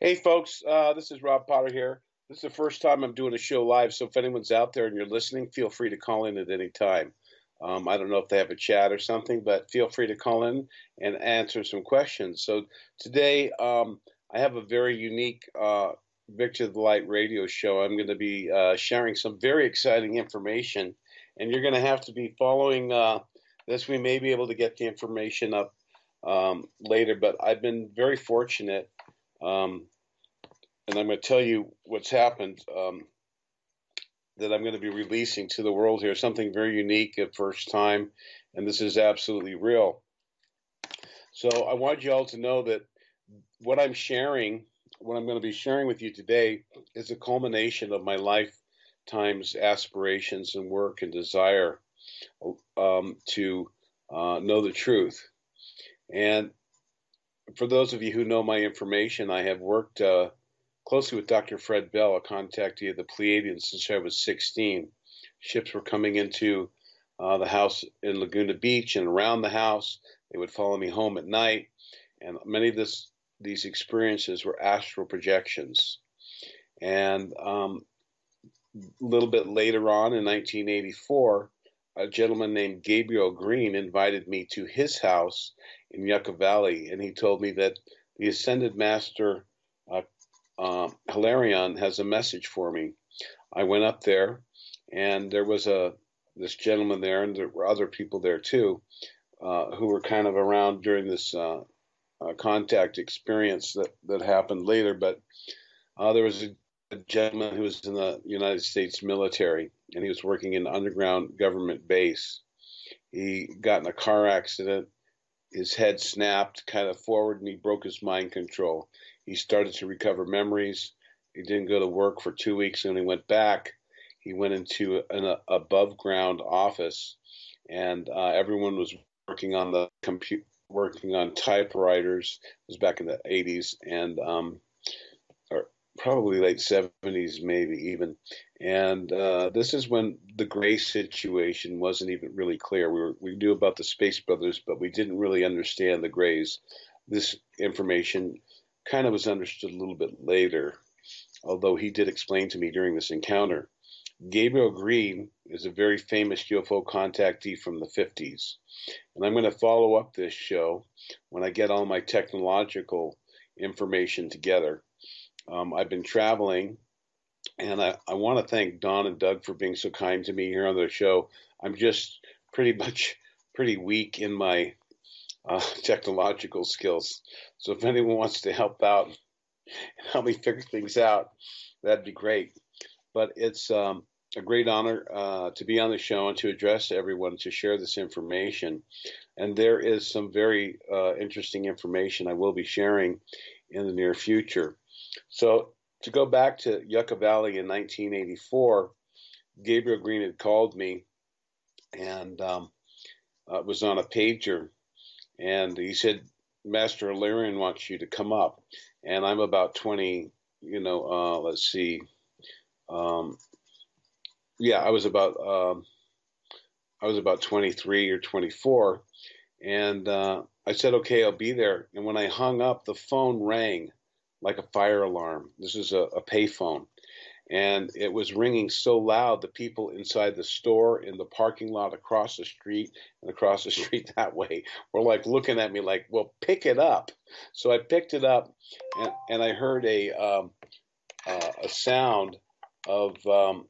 Hey, folks, uh, this is Rob Potter here. This is the first time I'm doing a show live, so if anyone's out there and you're listening, feel free to call in at any time. Um, I don't know if they have a chat or something, but feel free to call in and answer some questions. So today, um, I have a very unique uh, Victor the Light radio show. I'm going to be uh, sharing some very exciting information, and you're going to have to be following uh, this. We may be able to get the information up um, later, but I've been very fortunate. Um, and I'm going to tell you what's happened um, that I'm going to be releasing to the world here. Something very unique at first time, and this is absolutely real. So I want you all to know that what I'm sharing, what I'm going to be sharing with you today, is a culmination of my lifetime's aspirations and work and desire um, to uh, know the truth. And for those of you who know my information, I have worked. Uh, closely with Dr. Fred Bell, a contactee of the Pleiadians since I was 16. Ships were coming into uh, the house in Laguna Beach and around the house. They would follow me home at night, and many of this, these experiences were astral projections. And um, a little bit later on in 1984, a gentleman named Gabriel Green invited me to his house in Yucca Valley, and he told me that the Ascended Master uh, uh, Hilarion has a message for me. I went up there, and there was a this gentleman there, and there were other people there too, uh, who were kind of around during this uh, uh contact experience that that happened later. But uh, there was a, a, gentleman who was in the United States military, and he was working in an underground government base. He got in a car accident. His head snapped kind of forward, and he broke his mind control he started to recover memories. He didn't go to work for two weeks, and he went back. He went into an uh, above ground office, and uh, everyone was working on the computer, working on typewriters. It was back in the 80s, and um, probably late 70s, maybe even. And uh, this is when the gray situation wasn't even really clear. We were we knew about the Space Brothers, but we didn't really understand the grays. This information kind of was understood a little bit later, although he did explain to me during this encounter. Gabriel Green is a very famous UFO contactee from the 50s. And I'm going to follow up this show when I get all my technological information together. Um, I've been traveling, and I, I want to thank Don and Doug for being so kind to me here on the show. I'm just pretty much pretty weak in my uh, technological skills. So if anyone wants to help out and help me figure things out, that'd be great. But it's um, a great honor uh, to be on the show and to address everyone to share this information. And there is some very uh, interesting information I will be sharing in the near future. So to go back to Yucca Valley in 1984, Gabriel Green had called me and um, uh, was on a pager and he said Master Hilarion wants you to come up, and I'm about twenty. You know, uh, let's see. Um, yeah, I was about um, I was about 23 or 24, and uh, I said, "Okay, I'll be there." And when I hung up, the phone rang like a fire alarm. This is a, a payphone, and it was ringing so loud the people inside the store in the parking lot across the street and across the street that way were like looking at me like well pick it up. So i picked it up and, and i heard a um, uh, a sound of um,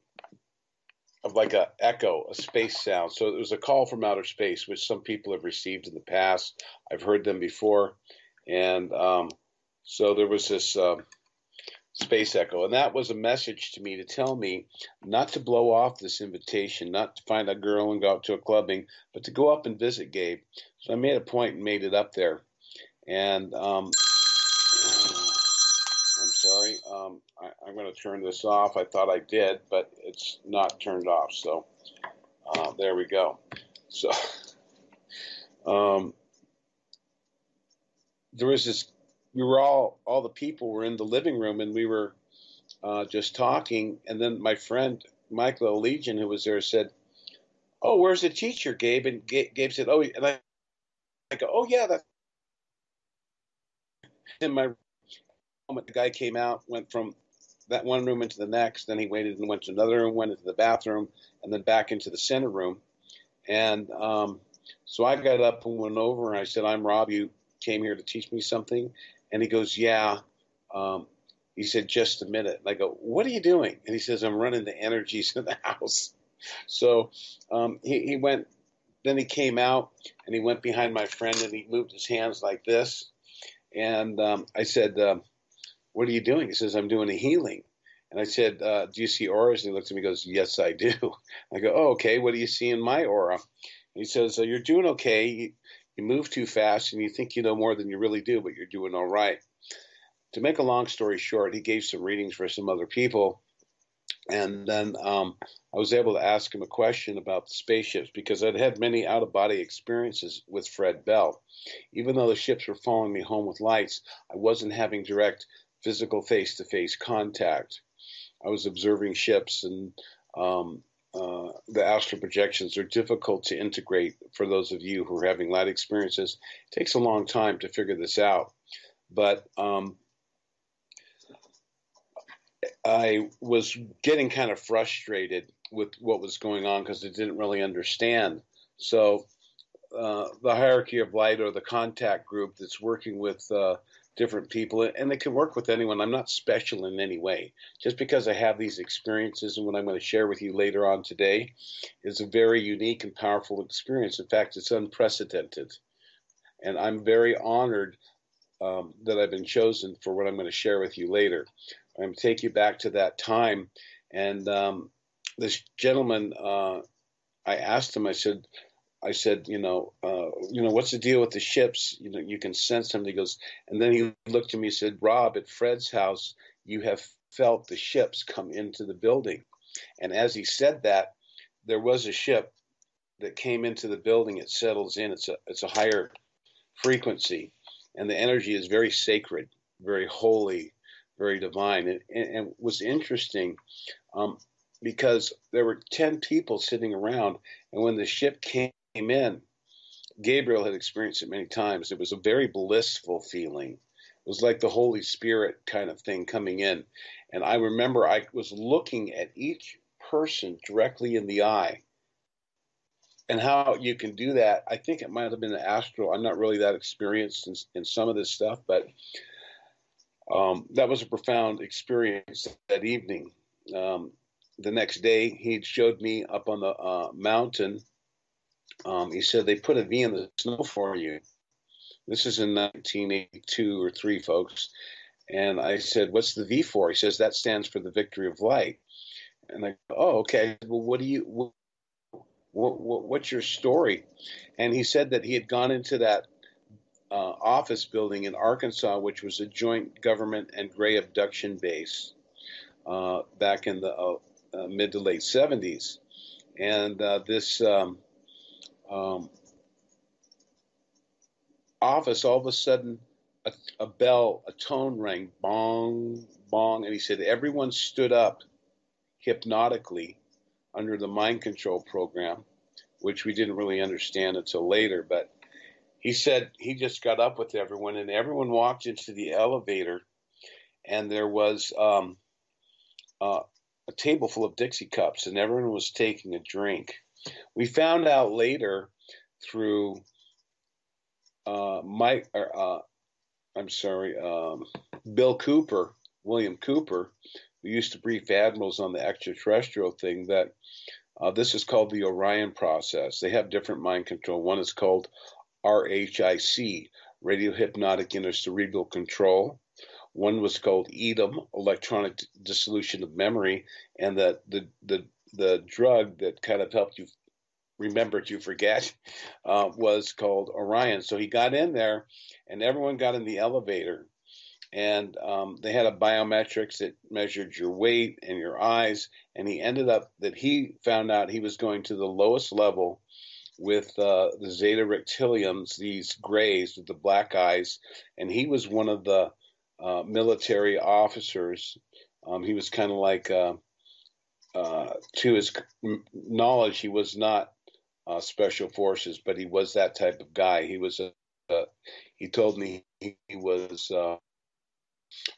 of like a echo a space sound. So it was a call from outer space which some people have received in the past. I've heard them before. And um, so there was this uh, Space Echo. And that was a message to me to tell me not to blow off this invitation, not to find a girl and go out to a clubbing, but to go up and visit Gabe. So I made a point and made it up there. And um, I'm sorry, um, I, am going to turn this off. I thought I did, but it's not turned off. So uh, there we go. So um, there was this we were all all the people were in the living room and we were uh, just talking and then my friend michael legion who was there said oh where's the teacher gabe and gabe said oh and i, I go oh yeah that's in my moment, the guy came out, went from that one room into the next. Then he waited and went to another room, went into the bathroom, and then back into the center room. And um, so I got up and went over and I said, I'm Rob. You came here to teach me something? And he goes, Yeah. Um, he said, Just a minute. And I go, What are you doing? And he says, I'm running the energies in the house. So um, he, he went, then he came out and he went behind my friend and he moved his hands like this. And um, I said, uh, What are you doing? He says, I'm doing a healing. And I said, uh, Do you see auras? And he looks at me and goes, Yes, I do. I go, Oh, okay. What do you see in my aura? He says, You're doing okay. You, move too fast and you think you know more than you really do, but you're doing all right. To make a long story short, he gave some readings for some other people. And then um, I was able to ask him a question about the spaceships because I'd had many out of body experiences with Fred Bell. Even though the ships were following me home with lights, I wasn't having direct physical face to face contact. I was observing ships and um, uh, the astral projections are difficult to integrate for those of you who are having light experiences. It takes a long time to figure this out. But um, I was getting kind of frustrated with what was going on because I didn't really understand. So uh, the hierarchy of light or the contact group that's working with uh, different people, and they can work with anyone. I'm not special in any way. Just because I have these experiences and what I'm going to share with you later on today is a very unique and powerful experience. In fact, it's unprecedented. And I'm very honored um, that I've been chosen for what I'm going to share with you later. I'm going to take you back to that time. And um, this gentleman, uh, I asked him, I said, I said, you know, uh, you know, what's the deal with the ships? You know, you can sense them. He goes, and then he looked at me and said, Rob, at Fred's house, you have felt the ships come into the building. And as he said that, there was a ship that came into the building. It settles in. It's a it's a higher frequency, and the energy is very sacred, very holy, very divine. And, and, and was interesting um, because there were ten people sitting around, and when the ship came came in, Gabriel had experienced it many times. It was a very blissful feeling. It was like the Holy Spirit kind of thing coming in. And I remember I was looking at each person directly in the eye. And how you can do that, I think it might have been astral. I'm not really that experienced in, in some of this stuff, but um, that was a profound experience that evening. Um, the next day, he showed me up on the uh, mountain um, he said they put a V in the snow for you. This is in 1982 or three, folks. And I said, "What's the V for?" He says that stands for the victory of light. And I go, "Oh, okay. Well, what do you? What, what, what's your story?" And he said that he had gone into that uh, office building in Arkansas, which was a joint government and gray abduction base uh, back in the uh, uh mid to late 70s. And uh, this um, um, office, all of a sudden, a, a, bell, a tone rang, bong, bong, and he said everyone stood up hypnotically under the mind control program, which we didn't really understand until later. But he said he just got up with everyone, and everyone walked into the elevator, and there was um, uh, a table full of Dixie cups, and everyone was taking a drink. We found out later through uh, Mike, or, uh, I'm sorry, um, Bill Cooper, William Cooper, who used to brief admirals on the extraterrestrial thing, that uh, this is called the Orion process. They have different mind control. One is called RHIC, Radio Hypnotic Intercerebral Control. One was called EDIM, Electronic Dissolution of Memory, and that the, the the drug that kind of helped you remember to forget uh, was called Orion. So he got in there, and everyone got in the elevator, and um, they had a biometrics that measured your weight and your eyes. And he ended up that he found out he was going to the lowest level with uh, the Zeta Reptilians, these grays with the black eyes, and he was one of the uh, military officers. Um, he was kind of like uh, to his knowledge, he was not uh, special forces, but he was that type of guy. He was a, uh, he told me he, he was uh,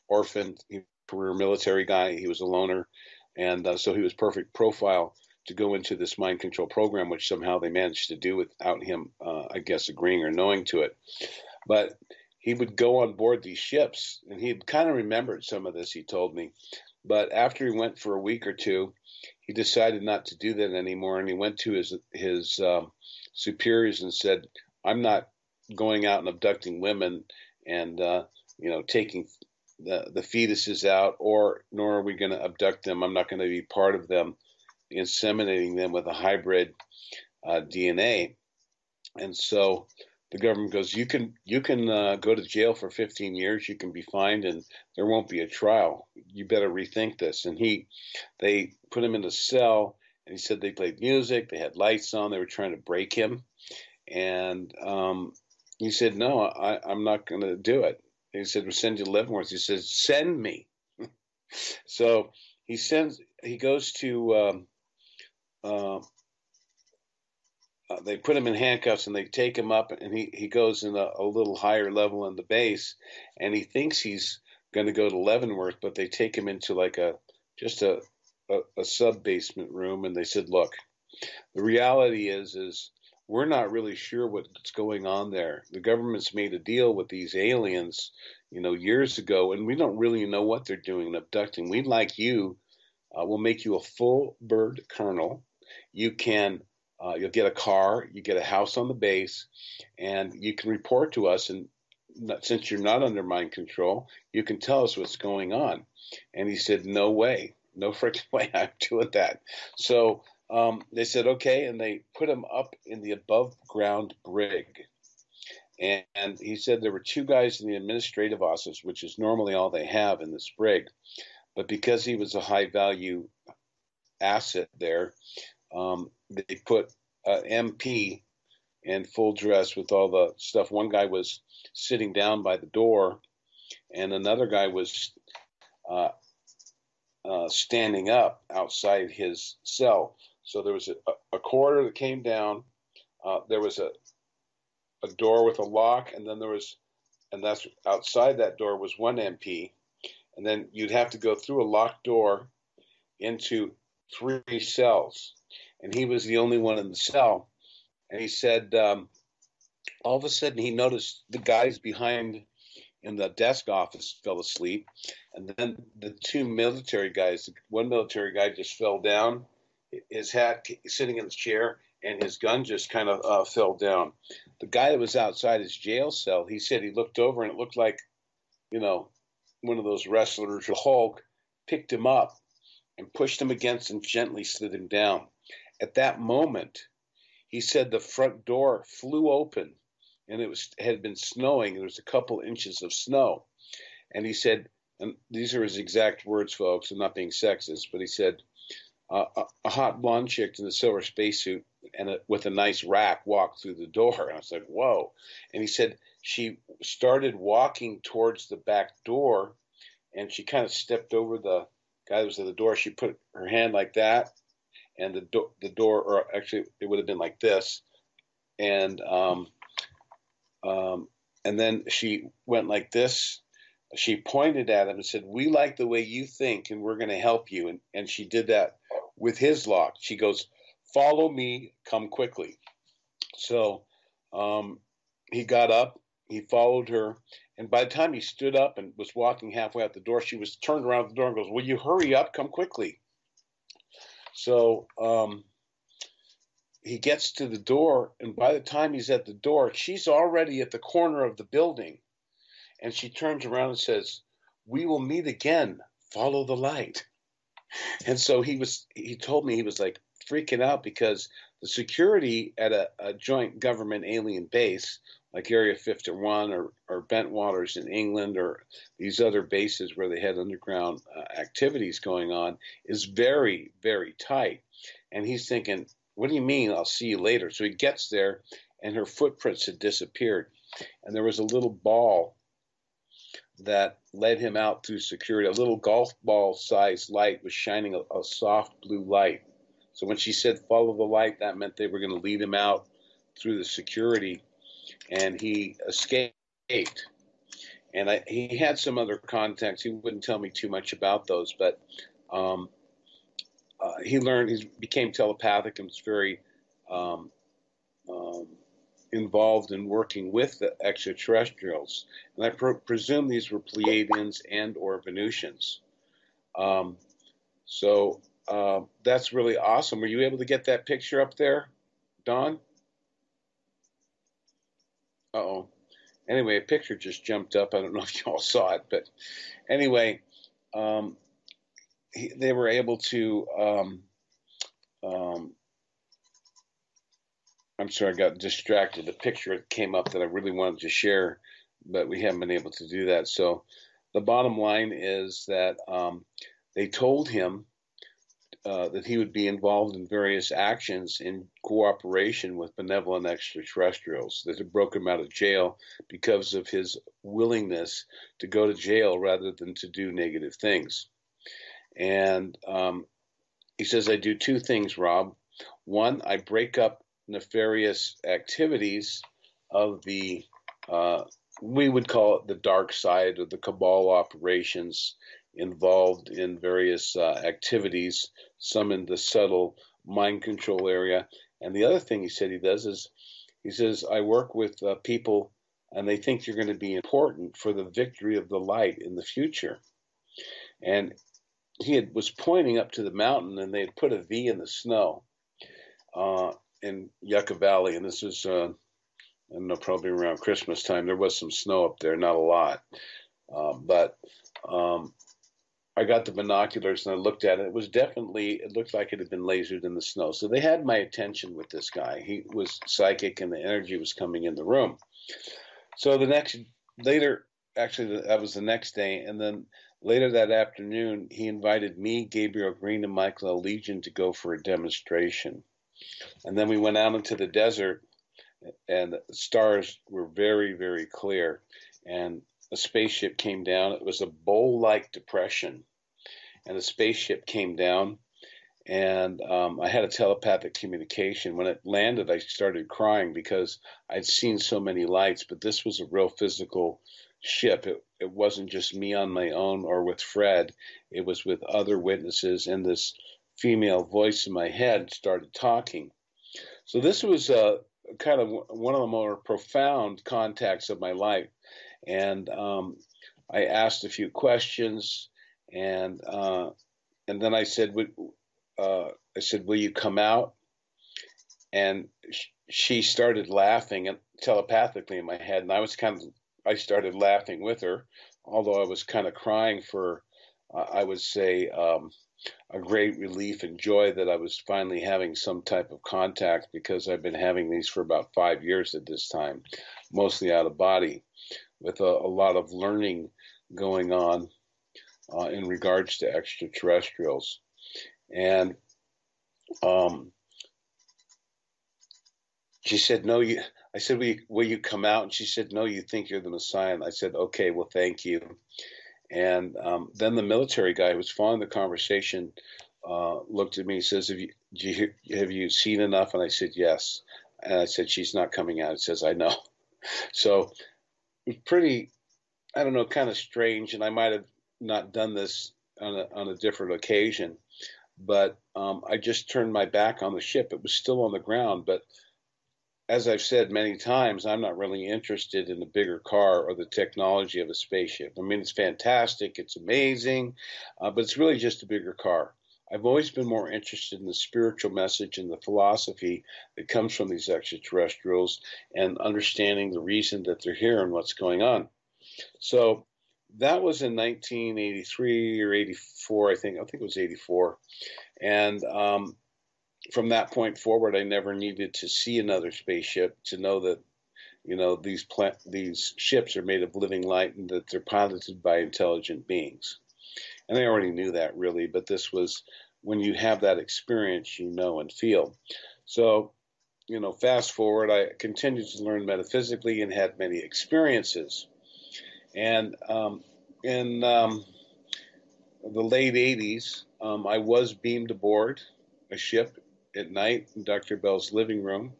orphaned, career military guy. He was a loner, and uh, so he was perfect profile to go into this mind control program, which somehow they managed to do without him, uh, I guess, agreeing or knowing to it. But he would go on board these ships, and he kind of remembered some of this. He told me, but after he went for a week or two, he decided not to do that anymore, and he went to his his um, superiors and said, "I'm not going out and abducting women and uh, you know taking the the fetuses out, or nor are we going to abduct them. I'm not going to be part of them, inseminating them with a hybrid uh, DNA." And so the government goes, "You can you can uh, go to jail for 15 years. You can be fined, and there won't be a trial. You better rethink this." And he, they put him in a cell, and he said they played music, they had lights on, they were trying to break him, and um, he said, "No, I, I'm not going to do it." He said, "We'll send you to Leavenworth." He says, "Send me." so he sends. He goes to. Um, uh, uh, they put him in handcuffs and they take him up, and he, he goes in a, a little higher level in the base, and he thinks he's going to go to Leavenworth, but they take him into like a just a, a, a sub basement room, and they said, "Look, the reality is is we're not really sure what's going on there. The government's made a deal with these aliens, you know, years ago, and we don't really know what they're doing and abducting. We'd like you, uh, we'll make you a full bird colonel. You can, uh, you'll get a car, you get a house on the base, and you can report to us. And since you're not under mind control, you can tell us what's going on. And he said, No way, no freaking way I'm doing that. So um, they said okay, and they put him up in the above ground brig. And, and he said there were two guys in the administrative office, which is normally all they have in this brig. But because he was a high value asset there, um, they put uh, MP in full dress with all the stuff. One guy was sitting down by the door, and another guy was uh, uh, standing up outside his cell. So there was a, a corridor that came down. Uh, there was a a door with a lock, and then there was, and that's outside that door was one MP, and then you'd have to go through a locked door into three cells, and he was the only one in the cell. And he said, um, all of a sudden he noticed the guys behind in the desk office fell asleep, and then the two military guys, one military guy just fell down his hat sitting in his chair, and his gun just kind of uh, fell down. The guy that was outside his jail cell, he said he looked over and it looked like, you know, one of those wrestlers, Hulk, picked him up and pushed him against and gently slid him down. At that moment, he said the front door flew open and it was had been snowing. There was a couple inches of snow. And he said, and these are his exact words, folks, I'm not being sexist, but he said, uh, a, hot blonde chick in a silver spacesuit and a, with a nice rack walked through the door. And I was like, whoa. And he said she started walking towards the back door and she kind of stepped over the guy that was at the door. She put her hand like that and the, do- the door, or actually it would have been like this. And, um, um, and then she went like this she pointed at him and said, "We like the way you think, and we're going to help you." And and she did that with his lock. She goes, "Follow me, come quickly." So um, he got up, he followed her, and by the time he stood up and was walking halfway out the door, she was turned around the door and goes, "Will you hurry up? Come quickly." So um, he gets to the door, and by the time he's at the door, she's already at the corner of the building and she turns around and says, "We will meet again. Follow the light." And so he was. He told me he was like freaking out because the security at a, a joint government alien base like Area 51 or, or Bentwaters in England or these other bases where they had underground uh, activities going on is very, very tight. And he's thinking, what do you mean I'll see you later? So he gets there and her footprints had disappeared. And there was a little ball that led him out through security. A little golf ball sized light was shining a, a, soft blue light. So when she said follow the light, that meant they were going to lead him out through the security, and he escaped. and I, he had some other contacts. He wouldn't tell me too much about those, but um, uh, he learned. He became telepathic and was very um, um, involved in working with the extraterrestrials. And I pr- presume these were Pleiadians and or Venusians. Um, so uh, that's really awesome. Were you able to get that picture up there, Don? Uh oh. Anyway, a picture just jumped up. I don't know if you all saw it, but anyway, um, he, they were able to. Um, um, I'm sorry, I got distracted. The picture came up that I really wanted to share, but we haven't been able to do that. So, the bottom line is that um, they told him uh, that he would be involved in various actions in cooperation with benevolent extraterrestrials that had broken him out of jail because of his willingness to go to jail rather than to do negative things. And um, he says, I do two things, Rob. One, I break up nefarious activities of the, uh, we would call it the dark side of the cabal operations involved in various uh, activities, some in the subtle mind control area. And the other thing he said he does is he says, I work with uh, people and they think you're going to be important for the victory of the light in the future. And he had, was pointing up to the mountain and they had put a V in the snow uh, in Yucca Valley. And this was, uh, I don't know, probably around Christmas time. There was some snow up there, not a lot. Uh, but um, I got the binoculars and I looked at it. It was definitely, it looked like it had been lasered in the snow. So they had my attention with this guy. He was psychic and the energy was coming in the room. So the next, later, actually, that was the next day. And then later that afternoon, he invited me, Gabriel Green, and Michael. Legion to go for a demonstration. And then we went out into the desert and the stars were very, very clear. And a spaceship came down. It was a bowl like depression. And the spaceship came down, and um, I had a telepathic communication. When it landed, I started crying because I'd seen so many lights, but this was a real physical ship. It, it wasn't just me on my own or with Fred, it was with other witnesses, and this female voice in my head started talking. So this was uh, kind of one of the more profound contacts of my life and um, I asked a few questions, and uh, and then I said, uh, I said, will you come out? And sh- she started laughing and telepathically in my head, and I was kind of I started laughing with her, although I was kind of crying for uh, I would say um, a great relief and joy that I was finally having some type of contact because I've been having these for about five years at this time, mostly out of body with a, a lot of learning going on uh, in regards to extraterrestrials. And um, she said, "No, you." I said, will you, "Will you come out?" And she said, "No, you think you're the Messiah." And I said, "Okay, well, thank you." And um, then the military guy who was following the conversation uh, looked at me and says, have you, you, have you seen enough? And I said, yes. And I said, she's not coming out. He says, I know. So was pretty, I don't know, kind of strange, and I might have not done this on a, on a different occasion, but um, I just turned my back on the ship. It was still on the ground, but as I've said many times, I'm not really interested in the bigger car or the technology of a spaceship. I mean, it's fantastic, it's amazing, uh, but it's really just a bigger car. I've always been more interested in the spiritual message and the philosophy that comes from these extraterrestrials and understanding the reason that they're here and what's going on. So that was in 1983 or 84, I think. I think it was 84. And um, from that point forward, I never needed to see another spaceship to know that, you know, these pla- these ships are made of living light and that they're piloted by intelligent beings and I already knew that really, but this was when you have that experience, you know and feel. So, you know, fast forward, I continued to learn metaphysically and had many experiences. And um, in um, the late 80s, um, I was beamed aboard a ship at night in Dr. Bell's living room.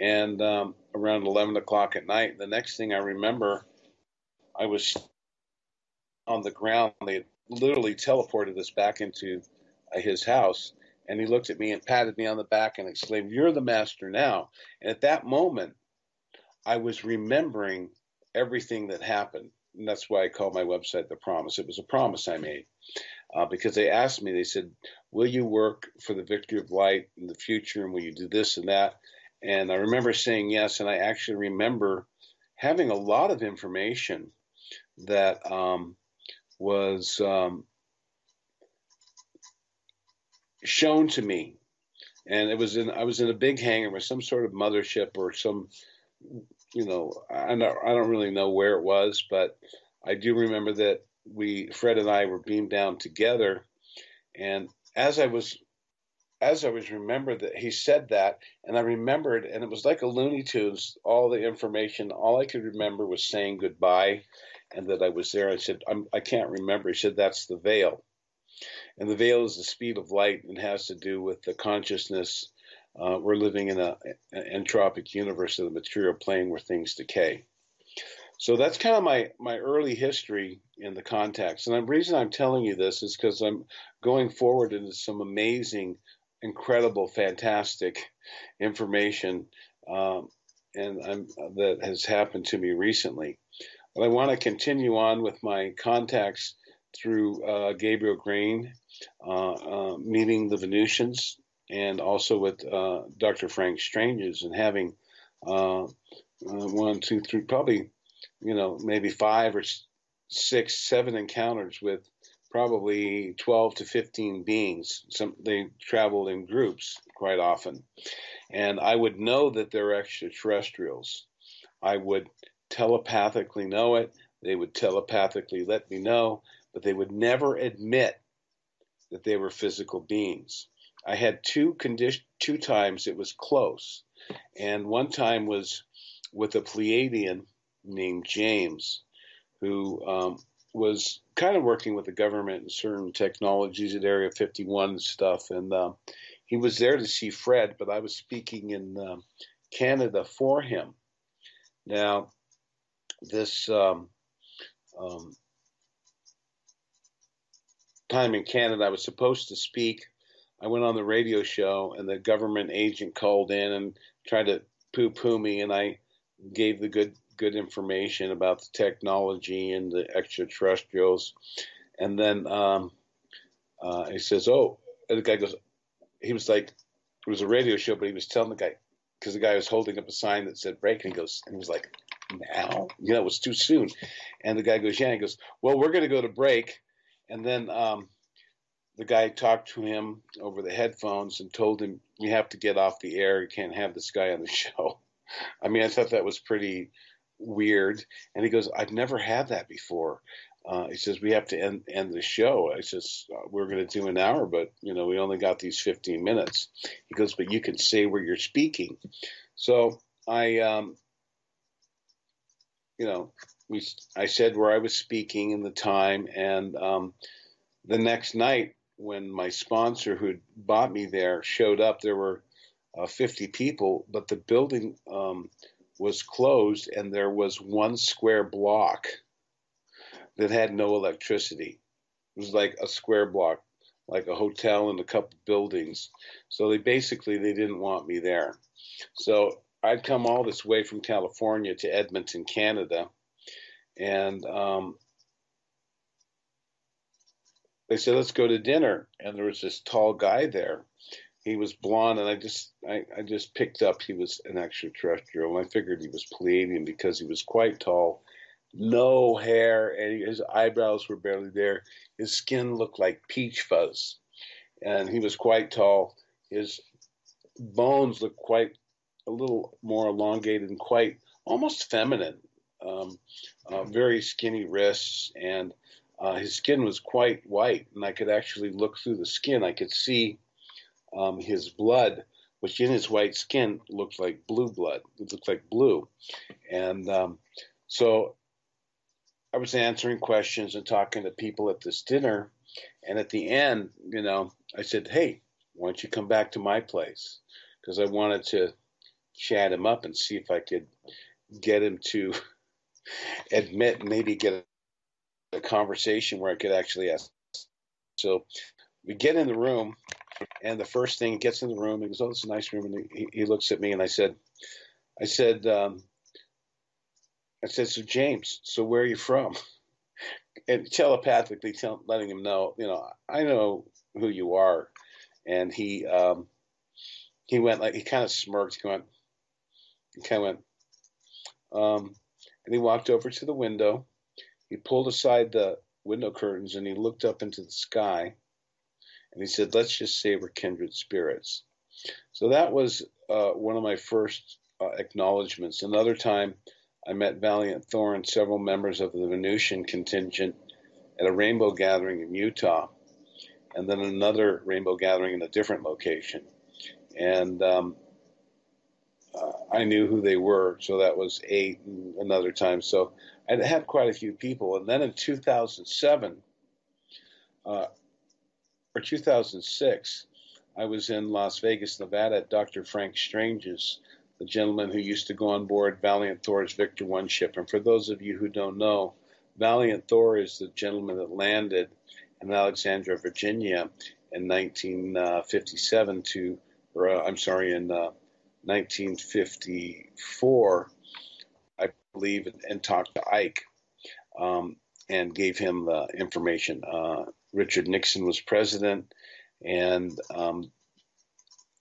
And um, around 11 o'clock at night, the next thing I remember, I was on the ground. They literally teleported us back into uh, his house. And he looked at me and patted me on the back and exclaimed, You're the master now. And at that moment, I was remembering everything that happened. And that's why I call my website The Promise. It was a promise I made uh, because they asked me, they said, Will you work for the victory of light in the future? And will you do this and that? And I remember saying yes. And I actually remember having a lot of information that um, was um, shown to me. And it was in I was in a big hangar with some sort of mothership or some you know I don't, I don't really know where it was, but I do remember that we Fred and I were beamed down together, and as I was as I was remembered that he said that, and I remembered, and it was like a Looney Tunes. All the information, all I could remember was saying goodbye, and that I was there. I said, I'm, I can not remember. He said, that's the veil, and the veil is the speed of light, and has to do with the consciousness. Uh, we're living in a, an entropic universe of the material plane where things decay. So that's kind of my my early history in the context. And the reason I'm telling you this is because I'm going forward into some amazing, incredible, fantastic information, um, and I'm, that has happened to me recently. But I want to continue on with my contacts through uh, Gabriel Green, uh, uh, meeting the Venusians, and also with uh, Dr. Frank Stranges, and having uh, one, two, three, probably you know, maybe five or six, seven encounters with probably 12 to 15 beings. Some they traveled in groups quite often, and I would know that they're extraterrestrials. I would telepathically know it. They would telepathically let me know, but they would never admit that they were physical beings. I had two condition two times it was close, and one time was with a Pleiadian named James, who um, was kind of working with the government and certain technologies at Area 51 and stuff. And uh, he was there to see Fred, but I was speaking in uh, Canada for him. Now, this um, um, time in Canada, I was supposed to speak. I went on the radio show, and the government agent called in and tried to poo poo me, and I gave the good good information about the technology and the extraterrestrials. And then um, uh, he says, "Oh," and the guy goes, he was like, it was a radio show, but he was telling the guy because the guy was holding up a sign that said break, and he goes, and he was like, now, you know, it was too soon. And the guy goes, yeah, he goes, well, we're going to go to break, and then. Um, the guy talked to him over the headphones and told him, "You have to get off the air. You can't have this guy on the show." I mean, I thought that was pretty weird. And he goes, I've never had that before. Uh, he says, we have to end, end the show. I says, uh, we're going to do an hour, but, you know, we only got these 15 minutes. He goes, but you can say where you're speaking. So I, um, you know, we, I said where I was speaking in the time. And um, the next night, when my sponsor who bought me there showed up, there were uh, 50 people, but the building um, was closed and there was one square block that had no electricity. It was like a square block, like a hotel and a couple buildings. So they basically they didn't want me there. So I'd come all this way from California to Edmonton, Canada, and um, they said let's go to dinner. And there was this tall guy there, he was blonde, and I just I, I just picked up he was an extraterrestrial, and I figured he was Pleiadian because he was quite tall, no hair, and his eyebrows were barely there. His skin looked like peach fuzz, and he was quite tall. His bones looked quite a little more elongated and quite almost feminine. Um, uh, very skinny wrists, and uh, his skin was quite white, and I could actually look through the skin. I could see um, his blood, which in his white skin looked like blue blood. It looked like blue. And um, so I was answering questions and talking to people at this dinner. And at the end, you know, I said, hey, why don't you come back to my place? Because I wanted to chat him up and see if I could get him to admit maybe get a, conversation where I could actually ask. So we get in the room, and the first thing gets in the room, he goes, "Oh, it's a nice room," and he, he looks at me, and I said, "I said, um, I said, so James, so where are you from?" And telepathically tell, letting him know, you know, I know who you are, and he um, he went like he kind of smirked. He went, kind of went, um, and he walked over to the window. He pulled aside the window curtains and he looked up into the sky and he said, Let's just say we're kindred spirits. So that was uh, one of my first uh, acknowledgments. Another time, I met Valiant Thor and several members of the Venusian contingent at a rainbow gathering in Utah, and then another rainbow gathering in a different location. And um, I knew who they were, so that was eight another time. So I had quite a few people. And then in 2007, uh, or 2006, I was in Las Vegas, Nevada at Dr. Frank Stranges', the gentleman who used to go on board Valiant Thor's Victor 1 ship. And for those of you who don't know, Valiant Thor is the gentleman that landed in Alexandria, Virginia in 1957 to, or uh, I'm sorry, in uh, 1954, I believe, and, and talked to Ike um, and gave him the information. Uh, Richard Nixon was president, and um,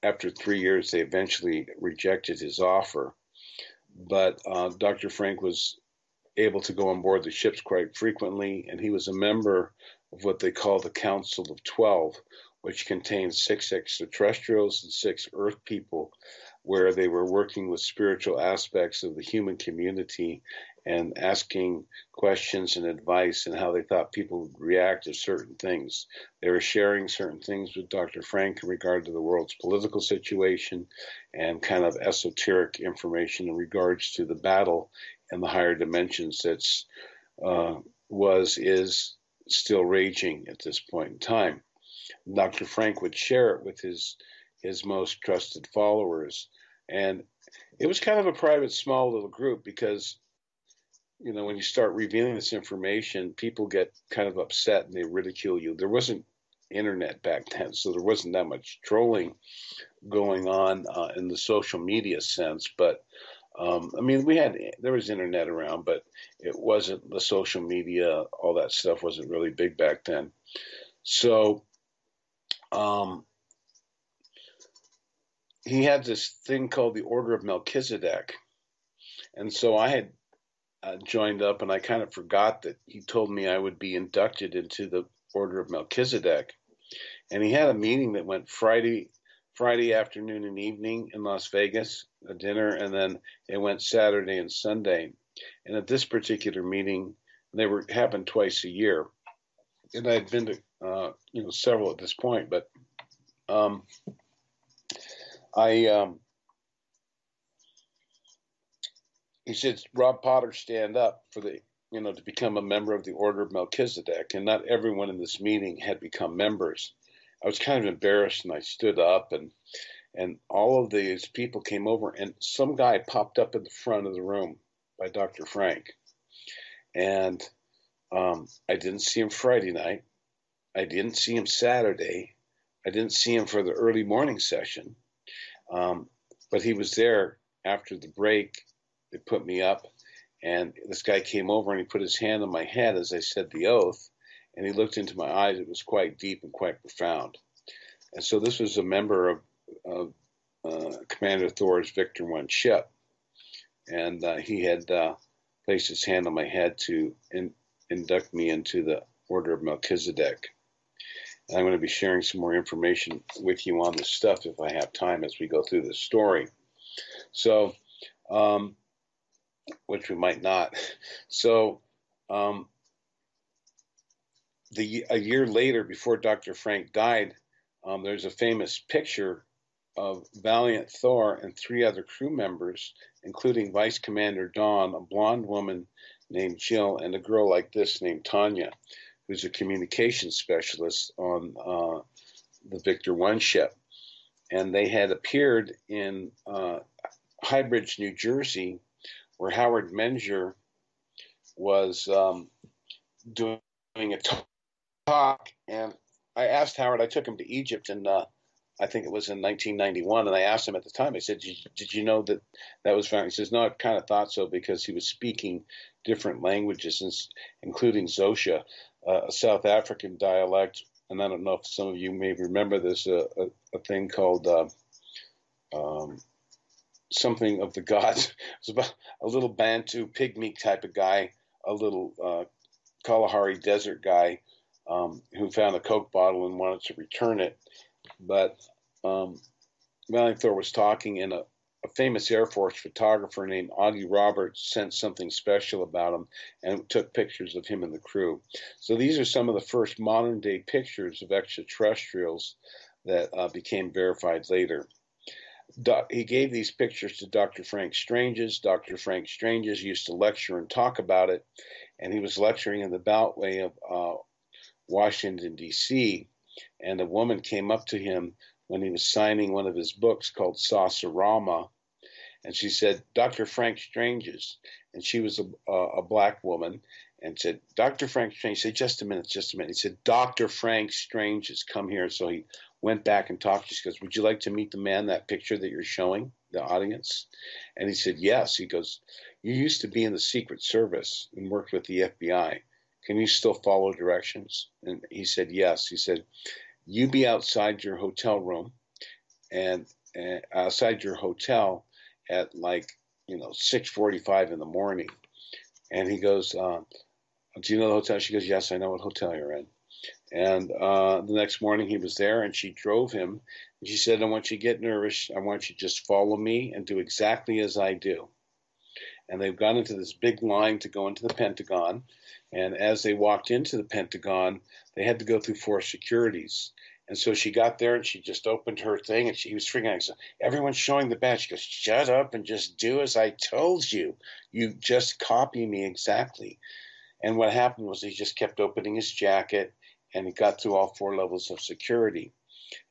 after three years, they eventually rejected his offer. But uh, Dr. Frank was able to go on board the ships quite frequently, and he was a member of what they call the Council of Twelve, which contains six extraterrestrials and six Earth people, where they were working with spiritual aspects of the human community and asking questions and advice and how they thought people would react to certain things. They were sharing certain things with Dr. Frank in regard to the world's political situation and kind of esoteric information in regards to the battle and the higher dimensions that's uh, was is still raging at this point in time. Dr. Frank would share it with his his most trusted followers, and it was kind of a private, small little group because you know, when you start revealing this information, people get kind of upset and they ridicule you. There wasn't internet back then, so there wasn't that much trolling going on uh, in the social media sense. But um, I mean, we had there was internet around, but it wasn't the social media. All that stuff wasn't really big back then. So um, he had this thing called the Order of Melchizedek, and so I had uh, joined up, and I kind of forgot that he told me I would be inducted into the Order of Melchizedek. And he had a meeting that went Friday, Friday afternoon and evening in Las Vegas, a dinner, and then it went Saturday and Sunday. And at this particular meeting, they were happened twice a year, and I had been to uh, you know several at this point, but um, I um, he said, Rob Potter, stand up for the, you know, to become a member of the Order of Melchizedek. And not everyone in this meeting had become members. I was kind of embarrassed and I stood up and, and all of these people came over and some guy popped up in the front of the room by Dr. Frank. And um, I didn't see him Friday night. I didn't see him Saturday. I didn't see him for the early morning session. Um, but he was there after the break they put me up, and this guy came over and he put his hand on my head as I said the oath, and he looked into my eyes. It was quite deep and quite profound. And so this was a member of, of uh, Commander Thor's Victor 1 ship, and uh, he had uh, placed his hand on my head to in, induct me into the Order of Melchizedek. I'm going to be sharing some more information with you on this stuff if I have time as we go through the story. So, um, which we might not. So, um, the a year later, before Dr. Frank died, um, there's a famous picture of Valiant Thor and three other crew members, including Vice Commander Donn, a blonde woman named Jill, and a girl like this named Tanya, who's a communication specialist on uh, the Victor One ship. And they had appeared in uh, Highbridge, New Jersey, where Howard Menger was um, doing a talk, and I asked Howard. I took him to Egypt, and uh, I think it was in 1991, and I asked him at the time. I said, "Did you, did you know that that was found?" He says, "No, I kind of thought so because he was speaking different languages, including uh, a South African dialect." And I don't know if some of you may remember this uh, a, a, thing called uh, um, something of the gods. It was about a little Bantu pygmy type of guy, a little uh, Kalahari desert guy um, who found a Coke bottle and wanted to return it. But um, was talking, and a, a, famous Air Force photographer named Augie Roberts sent something special about him and took pictures of him and the crew. So these are some of the first modern day pictures of extraterrestrials that uh, became verified later. he gave these pictures to Dr. Frank Stranges. Dr. Frank Stranges used to lecture and talk about it, and he was lecturing in the Beltway of uh, Washington, D.C., and a woman came up to him when he was signing one of his books called Saucerama, and she said, Dr. Frank Stranges. And she was a, a, black woman and said, Dr. Frank Strange, say, just a minute, just a minute. He said, Dr. Frank Strange has come here. So he went back and talked to She goes, Would you like to meet the man, that picture that you're showing the audience? And he said, Yes. He goes, You used to be in the Secret Service and worked with the FBI. Can you still follow directions? And he said, Yes. He said, You be outside your hotel room and uh, outside your hotel at like, you know, 6.45 in the morning. And he goes, uh, Do you know the hotel? She goes, Yes, I know what hotel you're in. And uh, the next morning he was there and she drove him. And she said, I want you to get nervous. I want you to just follow me and do exactly as I do. And they've gone into this big line to go into the Pentagon. And as they walked into the Pentagon, they had to go through four securities. And so she got there and she just opened her thing and she was freaking out. Everyone's showing the badge. She goes, Shut up and just do as I told you. You just copy me exactly. And what happened was he just kept opening his jacket and he got through all four levels of security.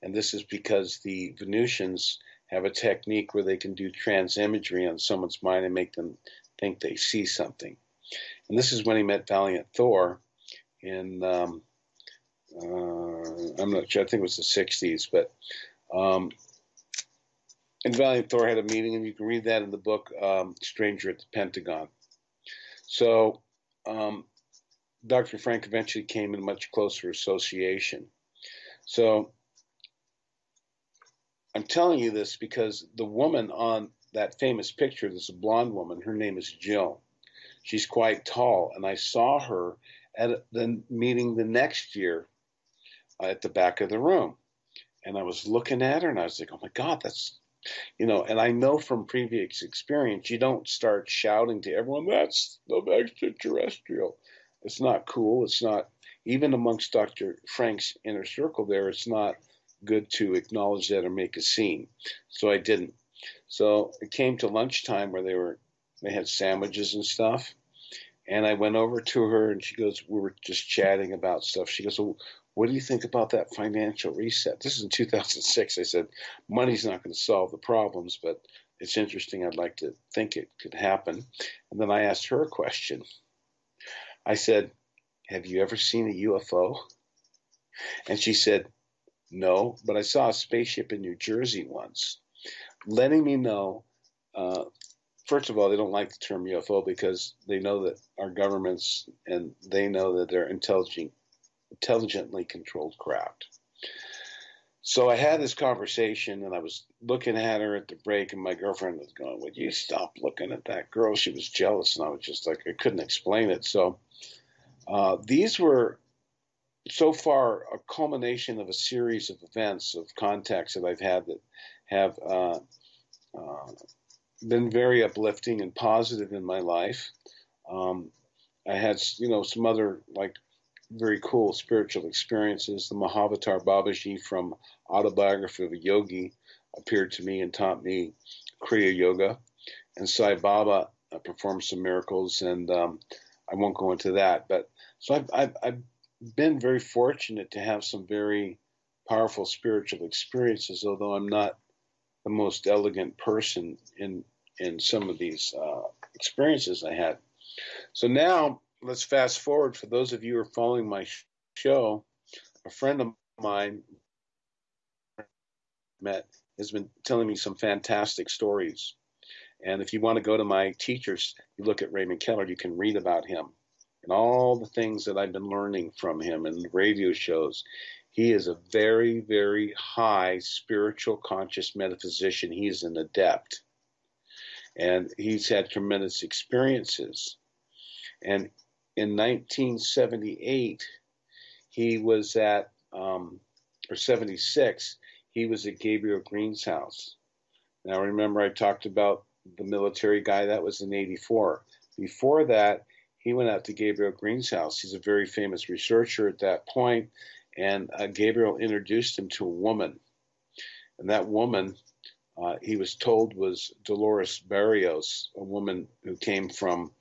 And this is because the Venusians have a technique where they can do trans imagery on someone's mind and make them think they see something. And this is when he met Valiant Thor in, um, uh, I'm not sure, I think it was the 60s, but. Um, and Valiant Thor had a meeting, and you can read that in the book um, Stranger at the Pentagon. So, um, Dr. Frank eventually came in much closer association. So, I'm telling you this because the woman on that famous picture, this blonde woman, her name is Jill. She's quite tall, and I saw her at the meeting the next year at the back of the room. And I was looking at her and I was like, oh my God, that's, you know, and I know from previous experience, you don't start shouting to everyone, that's the extraterrestrial. It's not cool. It's not, even amongst Dr. Frank's inner circle there, it's not good to acknowledge that or make a scene. So I didn't. So it came to lunchtime where they were they had sandwiches and stuff. And I went over to her and she goes, We were just chatting about stuff. She goes, well, What do you think about that financial reset? This is in 2006. I said, Money's not going to solve the problems, but it's interesting. I'd like to think it could happen. And then I asked her a question. I said, Have you ever seen a UFO? And she said, No, but I saw a spaceship in New Jersey once, letting me know uh, first of all, they don't like the term UFO because they know that our governments and they know that they're intelligent, intelligently controlled craft. So I had this conversation and I was looking at her at the break, and my girlfriend was going, Would you stop looking at that girl? She was jealous, and I was just like, I couldn't explain it. So uh, these were so far a culmination of a series of events, of contacts that I've had that have. Uh, uh, been very uplifting and positive in my life. Um, I had, you know, some other like very cool spiritual experiences. The Mahavatar Babaji from Autobiography of a Yogi appeared to me and taught me Kriya Yoga, and Sai Baba uh, performed some miracles, and um, I won't go into that. But so I've, I've, I've been very fortunate to have some very powerful spiritual experiences, although I'm not the most elegant person in in some of these uh, experiences I had. So now let's fast forward. For those of you who are following my show, a friend of mine met has been telling me some fantastic stories. And if you want to go to my teachers, you look at Raymond Keller, you can read about him and all the things that I've been learning from him in radio shows. He is a very, very high spiritual conscious metaphysician. He's an adept. And he's had tremendous experiences. And in 1978, he was at, um, or 76, he was at Gabriel Green's house. Now, remember, I talked about the military guy that was in 84. Before that, he went out to Gabriel Green's house. He's a very famous researcher at that point, and uh, Gabriel introduced him to a woman. And that woman, uh, he was told, was Dolores Barrios, a woman who came from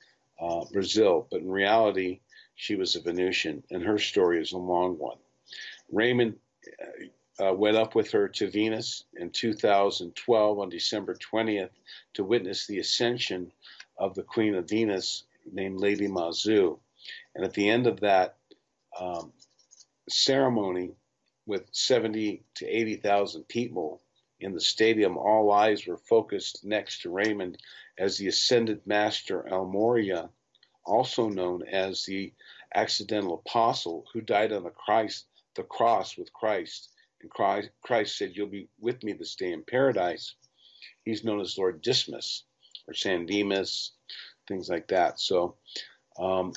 uh, Brazil, but in reality, she was a Venusian, and her story is a long one. Raymond uh, uh, went up with her to Venus in 2012 on December 20th to witness the ascension of the Queen of Venus named Lady Mazu. And at the end of that um, ceremony, with 70 to 80,000 people in the stadium, all eyes were focused next to Raymond as the ascended master El Morya, also known as the accidental apostle who died on the Christ, the cross with Christ. And Christ, Christ said, You'll be with me this day in paradise. He's known as Lord Dismas or San Dimas, things like that. So um,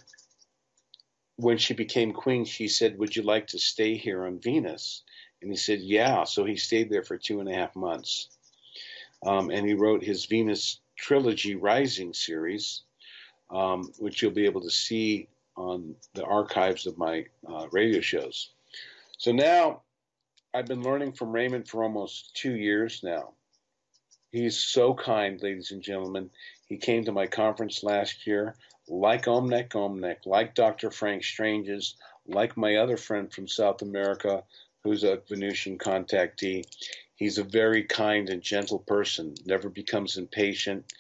when she became queen, she said, Would you like to stay here on Venus? And he said, Yeah. So he stayed there for two and a half months. Um, and he wrote his Venus Trilogy Rising series, um, which you'll be able to see on the archives of my uh, radio shows. So now I've been learning from Raymond for almost two years now. He's so kind, ladies and gentlemen. He came to my conference last year, like Omnec Onec, like Dr. Frank Stranges, like my other friend from South America, who's a Venusian contactee. He's a very kind and gentle person, never becomes impatient,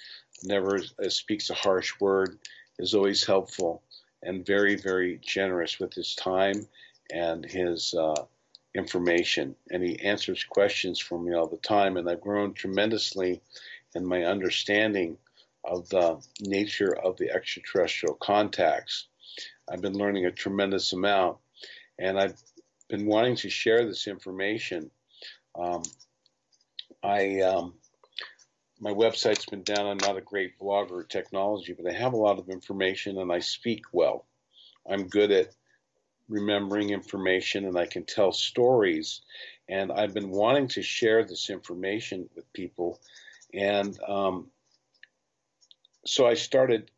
never uh, speaks a harsh word, is always helpful, and very, very generous with his time and his uh, information. And he answers questions for me all the time, and I've grown tremendously in my understanding of the nature of the extraterrestrial contacts. I've been learning a tremendous amount, and I've been wanting to share this information. Um, I um, my website's been down. I'm not a great blogger or technology, but I have a lot of information and I speak well. I'm good at remembering information and I can tell stories. And I've been wanting to share this information with people. And um, so I started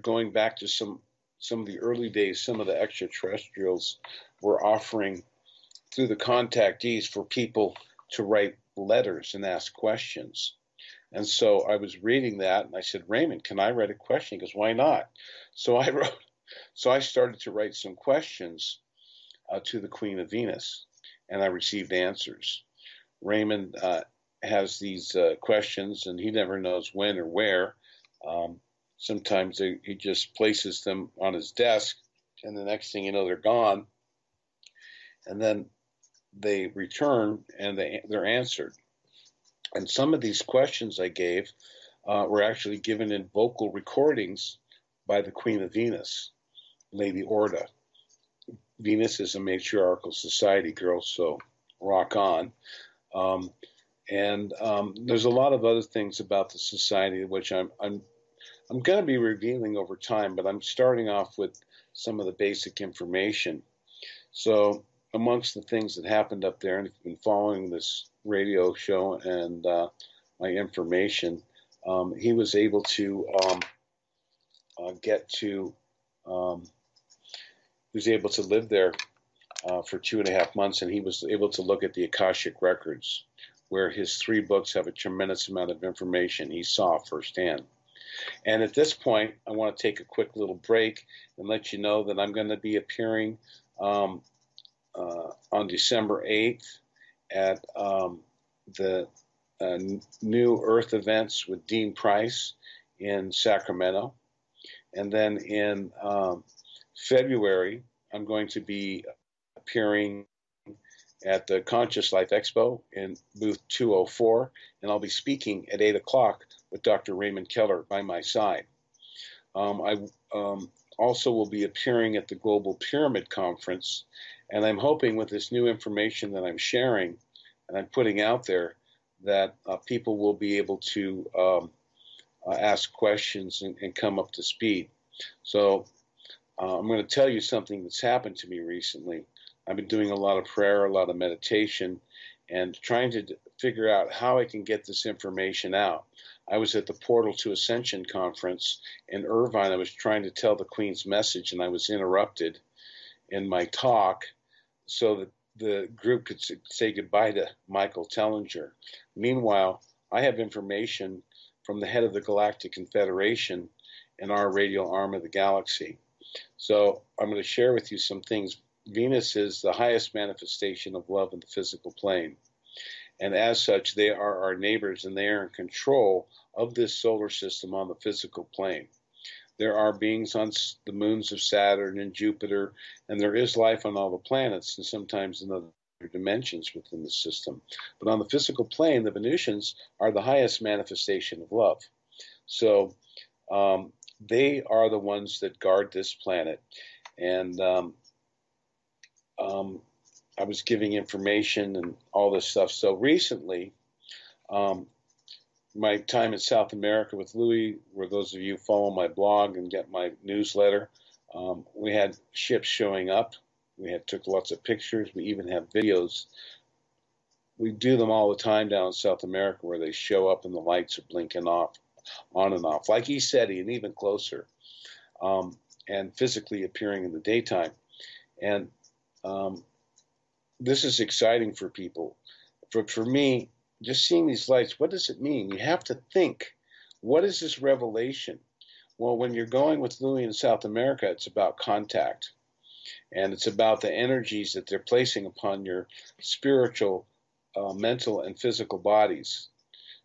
going back to some some of the early days, some of the extraterrestrials were offering through the contactees for people to write letters and ask questions. And so I was reading that and I said, Raymond, can I write a question? He goes, why not? So I wrote, so I started to write some questions uh, to the Queen of Venus and I received answers. Raymond uh, has these uh, questions and he never knows when or where. Um, sometimes he just places them on his desk, and the next thing you know, they're gone. And then they return and they, they're answered. And some of these questions I gave uh, were actually given in vocal recordings by the Queen of Venus, Lady Orda. Venus is a matriarchal society, girls, so rock on. Um, and um, there's a lot of other things about the society which I'm, I'm I'm going to be revealing over time, but I'm starting off with some of the basic information. So, amongst the things that happened up there, and if you've been following this radio show and uh, my information, um, he was able to um, uh, get to, um, he was able to live there uh, for two and a half months, and he was able to look at the Akashic records, where his three books have a tremendous amount of information he saw firsthand. And at this point, I want to take a quick little break and let you know that I'm going to be appearing um, uh, on December 8th at um, the uh, New Earth events with Dean Price in Sacramento. And then in um, February, I'm going to be appearing at the Conscious Life Expo in booth 204, and I'll be speaking at 8 o'clock with Dr. Raymond Keller by my side. Um, I um, also will be appearing at the Global Pyramid Conference, and I'm hoping with this new information that I'm sharing and I'm putting out there that uh, people will be able to um, uh, ask questions and, and, come up to speed. So uh, I'm going to tell you something that's happened to me recently. I've been doing a lot of prayer, a lot of meditation, and trying to figure out how I can get this information out. I was at the Portal to Ascension conference in Irvine. I was trying to tell the Queen's message, and I was interrupted in my talk so that the group could say goodbye to Michael Tellinger. Meanwhile, I have information from the head of the Galactic Confederation and our radial arm of the galaxy. So I'm going to share with you some things. Venus is the highest manifestation of love in the physical plane. And as such, they are our neighbors and they are in control of this solar system on the physical plane. There are beings on the moons of Saturn and Jupiter, and there is life on all the planets and sometimes in other dimensions within the system. But on the physical plane, the Venusians are the highest manifestation of love. So um, they are the ones that guard this planet. And um, um, I was giving information and all this stuff. So recently, um, my time in South America with Louis, where those of you follow my blog and get my newsletter, um, we had ships showing up. We had took lots of pictures. We even have videos. We do them all the time down in South America, where they show up and the lights are blinking off, on and off, like he said, and even closer, um, and physically appearing in the daytime. And um, this is exciting for people. For for me, just seeing these lights, what does it mean? You have to think, what is this revelation? Well, when you're going with Louis in South America, it's about contact. And it's about the energies that they're placing upon your spiritual, uh, mental, and physical bodies.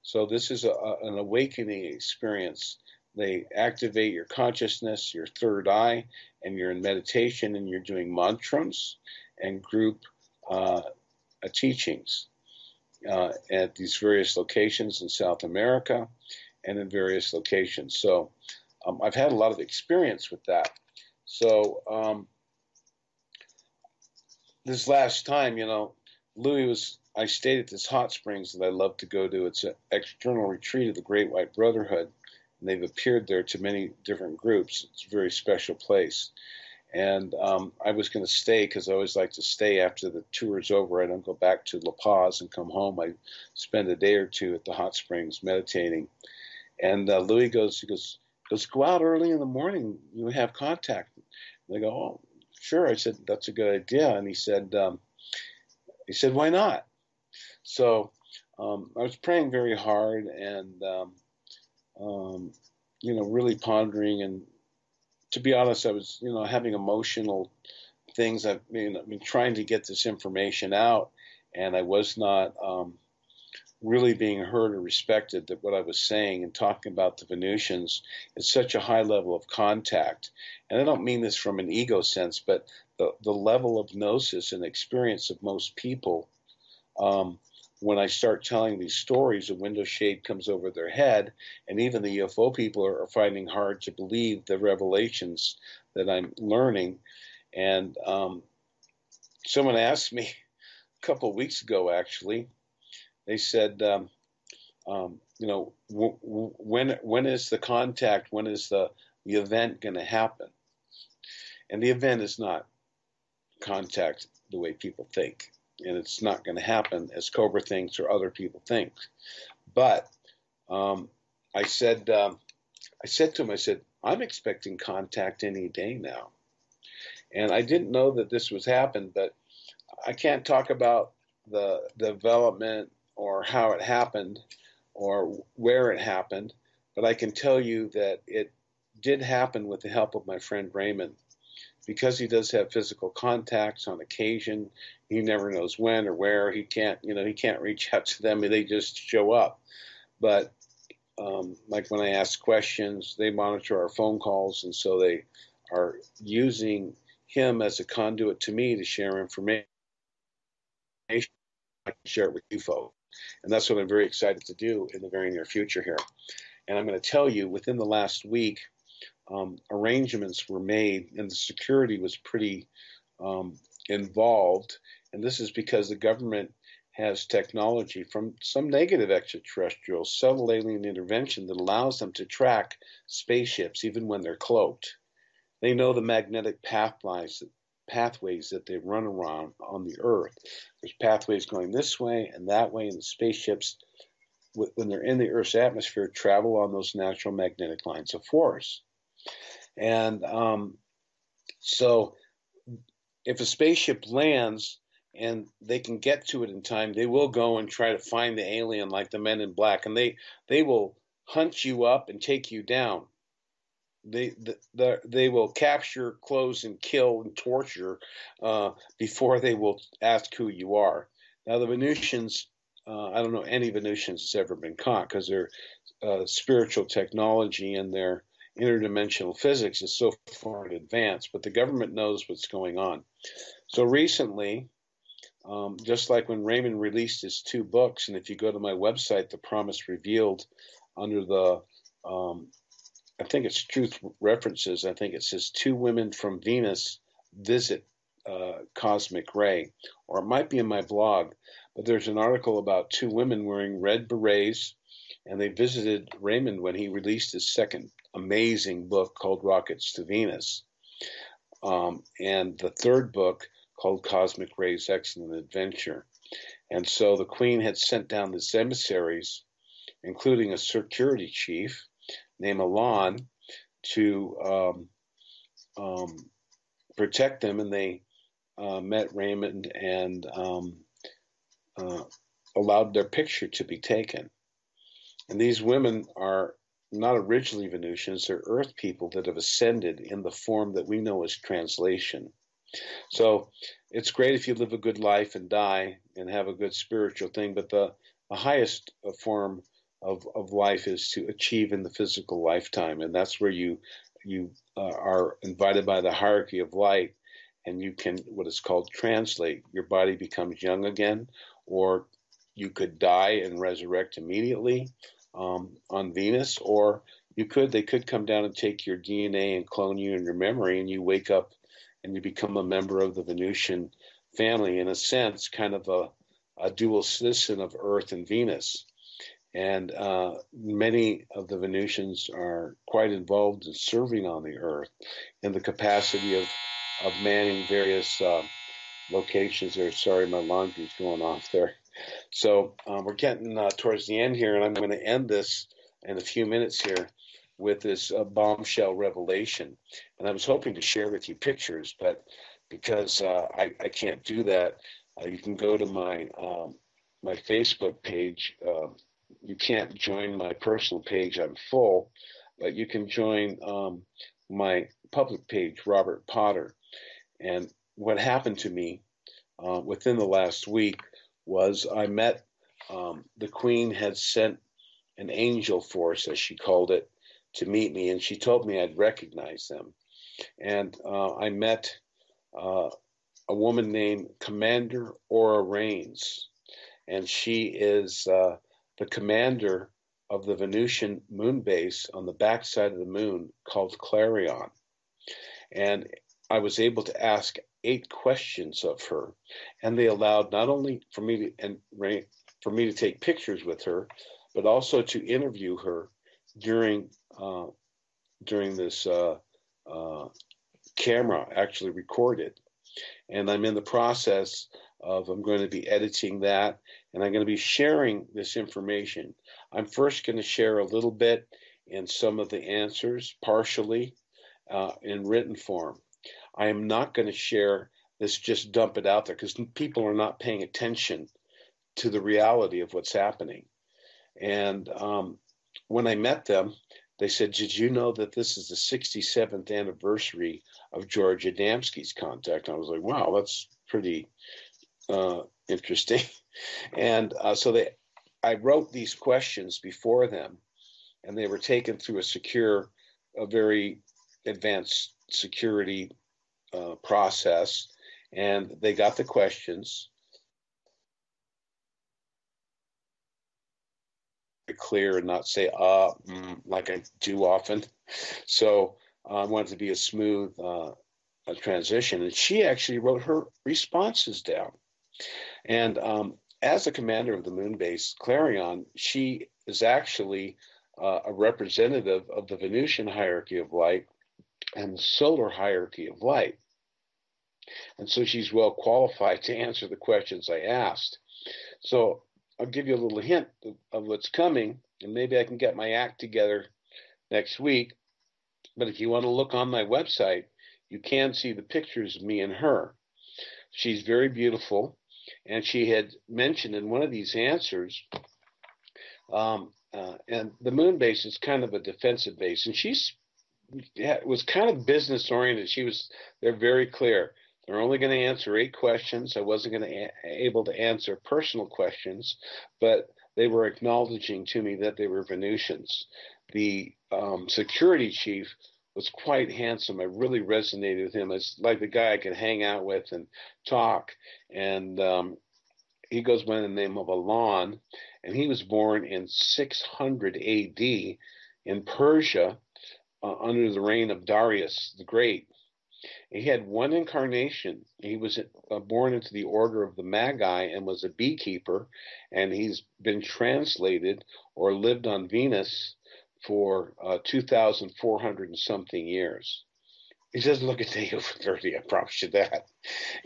So this is a, an awakening experience. They activate your consciousness, your third eye, and you're in meditation and you're doing mantras and group uh, teachings uh, at these various locations in South America and in various locations. So um, I've had a lot of experience with that. So um, this last time, you know, Louis was. I stayed at this hot springs that I love to go to. It's an external retreat of the Great White Brotherhood, and they've appeared there to many different groups. It's a very special place. And um, I was going to stay because I always like to stay after the tour is over. I don't go back to La Paz and come home. I spend a day or two at the hot springs meditating. And uh, Louis goes, he goes, goes, go out early in the morning. You have contact. And I go, oh, sure. I said, that's a good idea. And he said, um, he said, why not? So um, I was praying very hard and, um, um you know, really pondering and to be honest, I was, you know, having emotional things. I've been, I've been trying to get this information out, and I was not um, really being heard or respected. That what I was saying and talking about the Venusians is such a high level of contact, and I don't mean this from an ego sense, but the the level of gnosis and experience of most people. Um, when I start telling these stories, a window shade comes over their head, and even the UFO people are, finding hard to believe the revelations that I'm learning. And um, someone asked me a couple of weeks ago, actually, they said, um, um, you know, w- w- when when is the contact? When is the the event going to happen? And the event is not contact the way people think and it's not going to happen as Cobra thinks or other people think. But um, I said, um, I said to him, I said, I'm expecting contact any day now, and I didn't know that this was happen, but I can't talk about the development or how it happened or where it happened, but I can tell you that it did happen with the help of my friend Raymond because he does have physical contacts on occasion, he never knows when or where. He can't, you know, he can't reach out to them. They just show up. But um, like when I ask questions, they monitor our phone calls, and so they are using him as a conduit to me to share information. I can share it with you folks. And that's what I'm very excited to do in the very near future here. And I'm going to tell you within the last week, um, arrangements were made, and the security was pretty um, involved. And this is because the government has technology from some negative extraterrestrial subtle alien intervention that allows them to track spaceships even when they're cloaked. They know the magnetic pathways pathways that they run around on the Earth. There's pathways going this way and that way, and the spaceships, when they're in the Earth's atmosphere, travel on those natural magnetic lines of force. And um, so, if a spaceship lands and they can get to it in time, they will go and try to find the alien like the men in black, and they they will hunt you up and take you down. They the, they will capture, close, and kill and torture uh, before they will ask who you are. Now the Venusians, uh, I don't know any Venusians that's ever been caught because their uh, spiritual technology and their interdimensional physics is so far in advance, but the government knows what's going on. So recently, um, just like when Raymond released his two books, and if you go to my website, The Promise Revealed, under the um, I think it's Truth References. I think it says two women from Venus visit uh, Cosmic Ray, or it might be in my blog. But there's an article about two women wearing red berets, and they visited Raymond when he released his second amazing book called Rockets to Venus. Um, and the third book called Cosmic Ray's Excellent Adventure. And so the Queen had sent down these emissaries, including a security chief named Alon to um, um, protect them, and they uh, met Raymond and um, uh, allowed their picture to be taken. And these women are not originally Venusians, they're Earth people that have ascended in the form that we know as translation. So it's great if you live a good life and die and have a good spiritual thing, but the, the highest form of, of life is to achieve in the physical lifetime. And that's where you, you uh, are invited by the hierarchy of light and you can, what is called translate. Your body becomes young again, or you could die and resurrect immediately um, on Venus, or you could, they could come down and take your DNA and clone you in your memory and you wake up and you become a member of the Venusian family, in a sense, kind of a, a dual citizen of Earth and Venus and uh, many of the Venusians are quite involved in serving on the earth in the capacity of, of manning various uh, locations there. Sorry, my laundry's going off there. So um, we're getting uh, towards the end here, and I'm going to end this in a few minutes here with this uh, bombshell revelation. And I was hoping to share with you pictures, but because uh, I, I, can't do that, uh, you can go to my um, my Facebook page, um, you can't join my personal page. I'm full, but you can join um, my public page, Robert Potter. And what happened to me uh, within the last week was I met um, the Queen had sent an angel force, as she called it, to meet me, and she told me I'd recognize them. And uh, I met uh, a woman named Commander Aura Rhanes, and she is uh, the commander of the Venusian moon base on the backside of the moon called Clarion. And I was able to ask eight questions of her, and they allowed not only for me to and for me to take pictures with her, but also to interview her during uh, during this uh, uh, camera actually recorded. And I'm in the process of I'm going to be editing that and I'm going to be sharing this information. I'm first going to share a little bit in some of the answers, partially uh, in written form. I am not going to share this, just dump it out there because people are not paying attention to the reality of what's happening. And um, when I met them, they said, Did you know that this is the 67th anniversary of George Adamski's contact? And I was like, Wow, that's pretty uh, interesting. And uh, so they, I wrote these questions before them, and they were taken through a secure, a very advanced security uh, process, and they got the questions. Clear and not say uh mm, like I do often. So uh, I wanted to be a smooth uh, a transition, and she actually wrote her responses down. And um, as a commander of the moon base Clarion, she is actually uh, a representative of the Venusian hierarchy of light and the solar hierarchy of light. And so she's well qualified to answer the questions I asked. So I'll give you a little hint of, what's coming, and maybe I can get my act together next week. But if you want to look on my website, you can see the pictures of me and her. She's very beautiful, and she had mentioned in one of these answers, um, uh, and the moon base is kind of a defensive base, and she's was kind of business oriented. She was they're very clear. They're only going to answer eight questions. I wasn't going to a- able to answer personal questions, but they were acknowledging to me that they were Venusians. The um, security chief was quite handsome. I really resonated with him. It's like the guy I could hang out with and talk. And um, he goes by the name of Alon, and he was born in 600 AD in Persia uh, under the reign of Darius the Great. He had one incarnation. He was uh, born into the order of the Magi and was a beekeeper, and he's been translated or lived on Venus for uh, 2,400 and something years. He doesn't look a day over 30, I promise you that.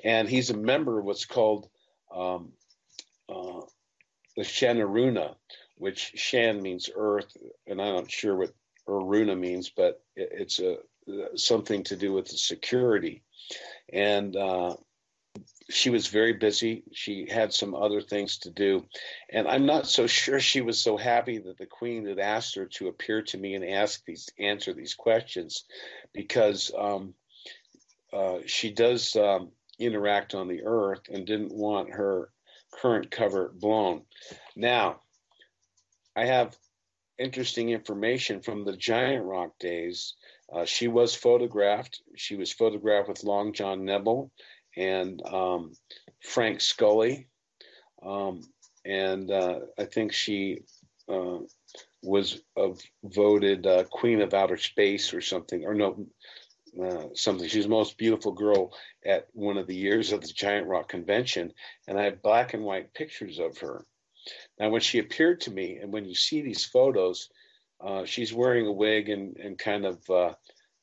And he's a member of what's called um, uh, the Shanaruna, which Shan means earth, and I'm not sure what Aruna means, but it's a something to do with the security. And uh, she was very busy. She had some other things to do. And I'm not so sure she was so happy that the queen had asked her to appear to me and ask these, answer these questions because um, uh, she does um, interact on the earth and didn't want her current cover blown. Now, I have interesting information from the Giant Rock days. Uh, she was photographed. She was photographed with Long John Nebel and um, Frank Scully. Um, and uh, I think she uh, was voted uh, Queen of Outer Space or something, or no, uh, something. She's the most beautiful girl at one of the years of the Giant Rock Convention, and I have black and white pictures of her. Now, when she appeared to me, and when you see these photos, uh, she's wearing a wig and, and kind of, uh,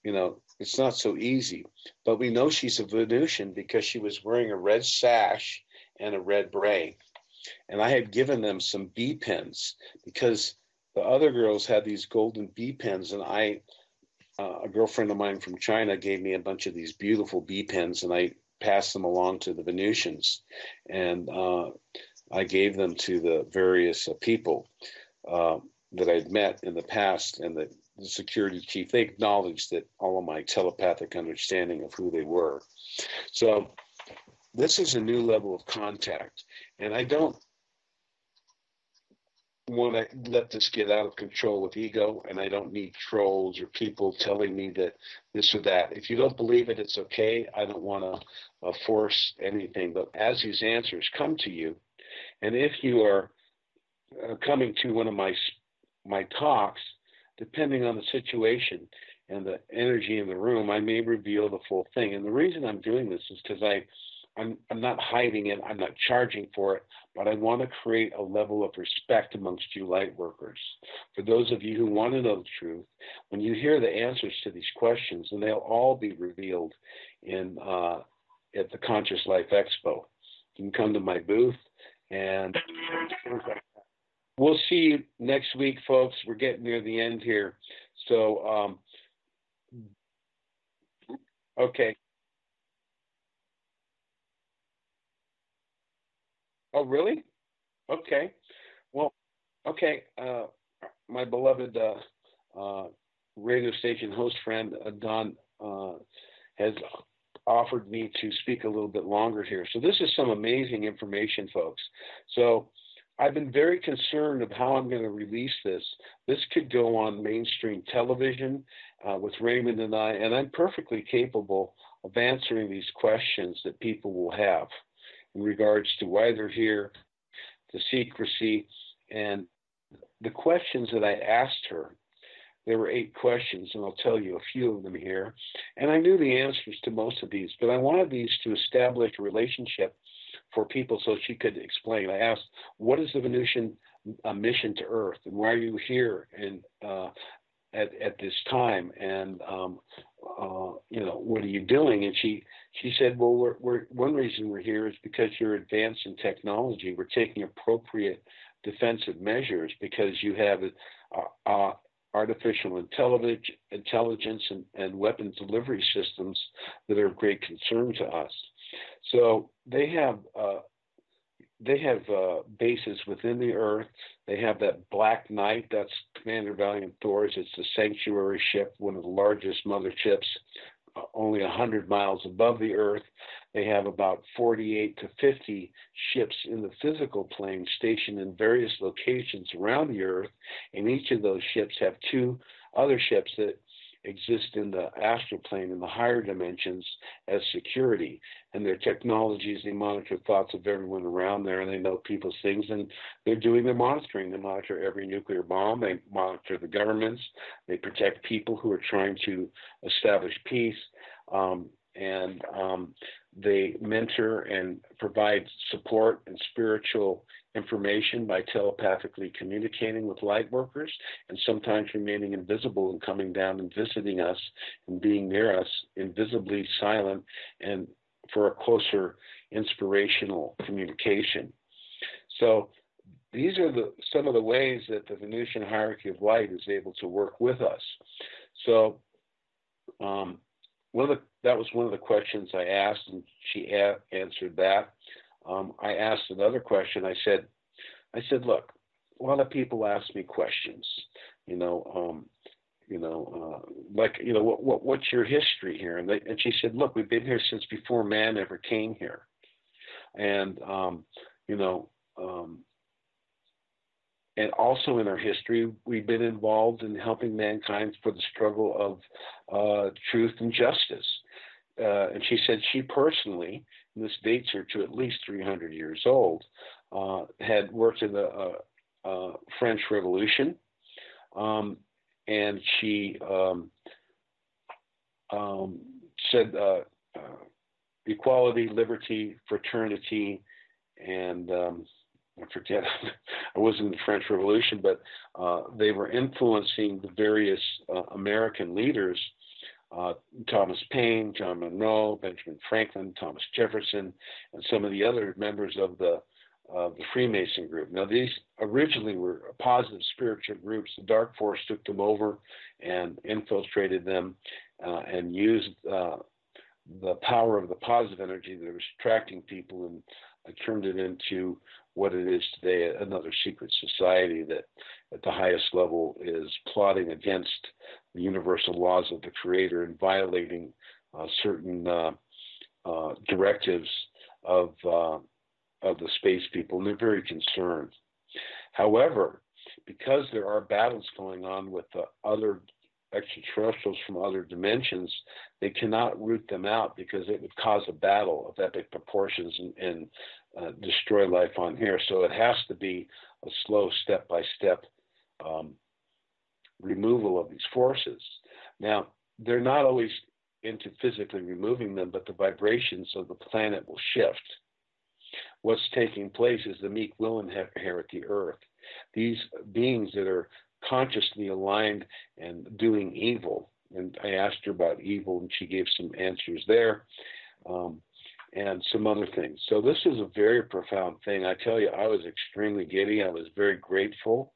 you know, it's not so easy. But we know she's a Venusian because she was wearing a red sash and a red beret. And I had given them some B pins because the other girls had these golden B pins, and I, uh, a girlfriend of mine from China, gave me a bunch of these beautiful B pins, and I passed them along to the Venusians, and uh, I gave them to the various uh, people uh, that I'd met in the past, and the the security chief, they acknowledged that all of my telepathic understanding of who they were. So this is a new level of contact. And I don't want to let this get out of control with ego, and I don't need trolls or people telling me that this or that. If you don't believe it, it's okay. I don't want to uh, force anything. But as these answers come to you, and if you are uh, coming to one of my my talks depending on the situation and the energy in the room, I may reveal the full thing. And the reason I'm doing this is because I, I'm, I'm not hiding it, I'm not charging for it, but I want to create a level of respect amongst you light workers. For those of you who want to know the truth, when you hear the answers to these questions, and they'll all be revealed in uh, at the Conscious Life Expo. You can come to my booth and we'll see you next week, folks. We're getting near the end here. So, um, okay. Oh, really? Okay. Well, okay. Uh, my beloved uh, uh, radio station host friend uh, Donn uh, has offered me to speak a little bit longer here. So this is some amazing information, folks. So I've been very concerned of how I'm going to release this. This could go on mainstream television uh, with Raymond and I, and I'm perfectly capable of answering these questions that people will have in regards to why they're here, the secrecy, and the questions that I asked her. There were eight questions, and I'll tell you a few of them here. And I knew the answers to most of these, but I wanted these to establish a relationship for people so she could explain. I asked, what is the Venusian uh, mission to Earth and why are you here and uh, at, at this time and um, uh, you know what are you doing and she she said well we're, we're, one reason we're here is because you're advanced in technology we're taking appropriate defensive measures because you have uh, uh, artificial intelligence, and, and weapon delivery systems that are of great concern to us. So they have uh, they have uh, bases within the Earth. They have that Black Knight. That's Commander Valiant Thor's. It's the sanctuary ship, one of the largest motherships, uh, Uh, only 100 miles above the Earth. They have about 48 to 50 ships in the physical plane stationed in various locations around the Earth, and each of those ships have two other ships that exist in the astral plane in the higher dimensions as security. And their technologies, they monitor thoughts of everyone around there and they know people's things and they're doing their monitoring. They monitor every nuclear bomb, they monitor the governments, they protect people who are trying to establish peace. Um, and um, they mentor and provide support and spiritual information by telepathically communicating with light workers and sometimes remaining invisible and coming down and visiting us and being near us, invisibly silent, and for a closer inspirational communication. So these are the, some of the ways that the Venusian hierarchy of light is able to work with us. So um, one of the, that was one of the questions I asked, and she a- answered that. Um, I asked another question. I said, I said, look, a lot of people ask me questions, you know, um, you know, uh, like, you know, what, what, what's your history here? And, they, and she said, look, we've been here since before man ever came here. And, um, you know, um, and also in our history, we've been involved in helping mankind for the struggle of uh, truth and justice. Uh, and she said she personally, and this dates her to at least 300 years old, uh, had worked in the uh, uh, French Revolution, um, and she um, um, said uh, equality, liberty, fraternity, and um, I forget, I wasn't in the French Revolution, but uh, they were influencing the various uh, American leaders uh, Thomas Paine, John Monroe, Benjamin Franklin, Thomas Jefferson, and some of the other members of the uh, the Freemason group. Now, these originally were positive spiritual groups. The Dark Force took them over and infiltrated them uh, and used uh, the power of the positive energy that was attracting people and turned it into what it is today another secret society that at the highest level is plotting against the universal laws of the creator and violating uh, certain uh, uh, directives of uh, of the space people, and they're very concerned. However, because there are battles going on with the other extraterrestrials from other dimensions, they cannot root them out because it would cause a battle of epic proportions and, and uh, destroy life on here. So it has to be a slow, step by step removal of these forces. Now, they're not always into physically removing them, but the vibrations of the planet will shift. What's taking place is the meek will inherit the earth. These beings that are consciously aligned and doing evil, and I asked her about evil, and she gave some answers there. Um, and some other things. So this is a very profound thing. I tell you, I was extremely giddy. I was very grateful,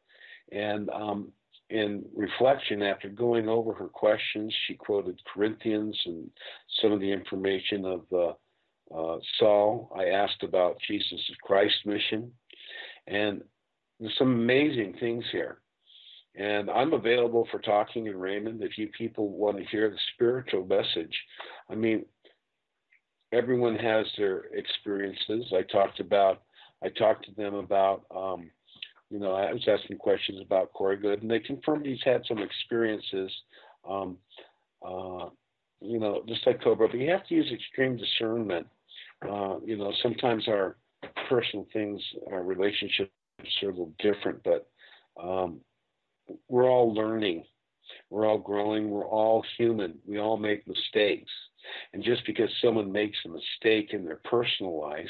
and um, in reflection, after going over her questions, she quoted Corinthians and some of the information of uh, uh, Saul. I asked about Jesus Christ's mission, and there's some amazing things here. And I'm available for talking in Raymond if you people want to hear the spiritual message. I mean, everyone has their experiences. I talked about I talked to them about, um, you know, I was asking questions about Corey Goode, and they confirmed he's had some experiences, um, uh, you know, just like Cobra, but you have to use extreme discernment. Uh, you know, sometimes our personal things, our relationships are a little different, but um, we're all learning. We're all growing. We're all human. We all make mistakes. And just because someone makes a mistake in their personal life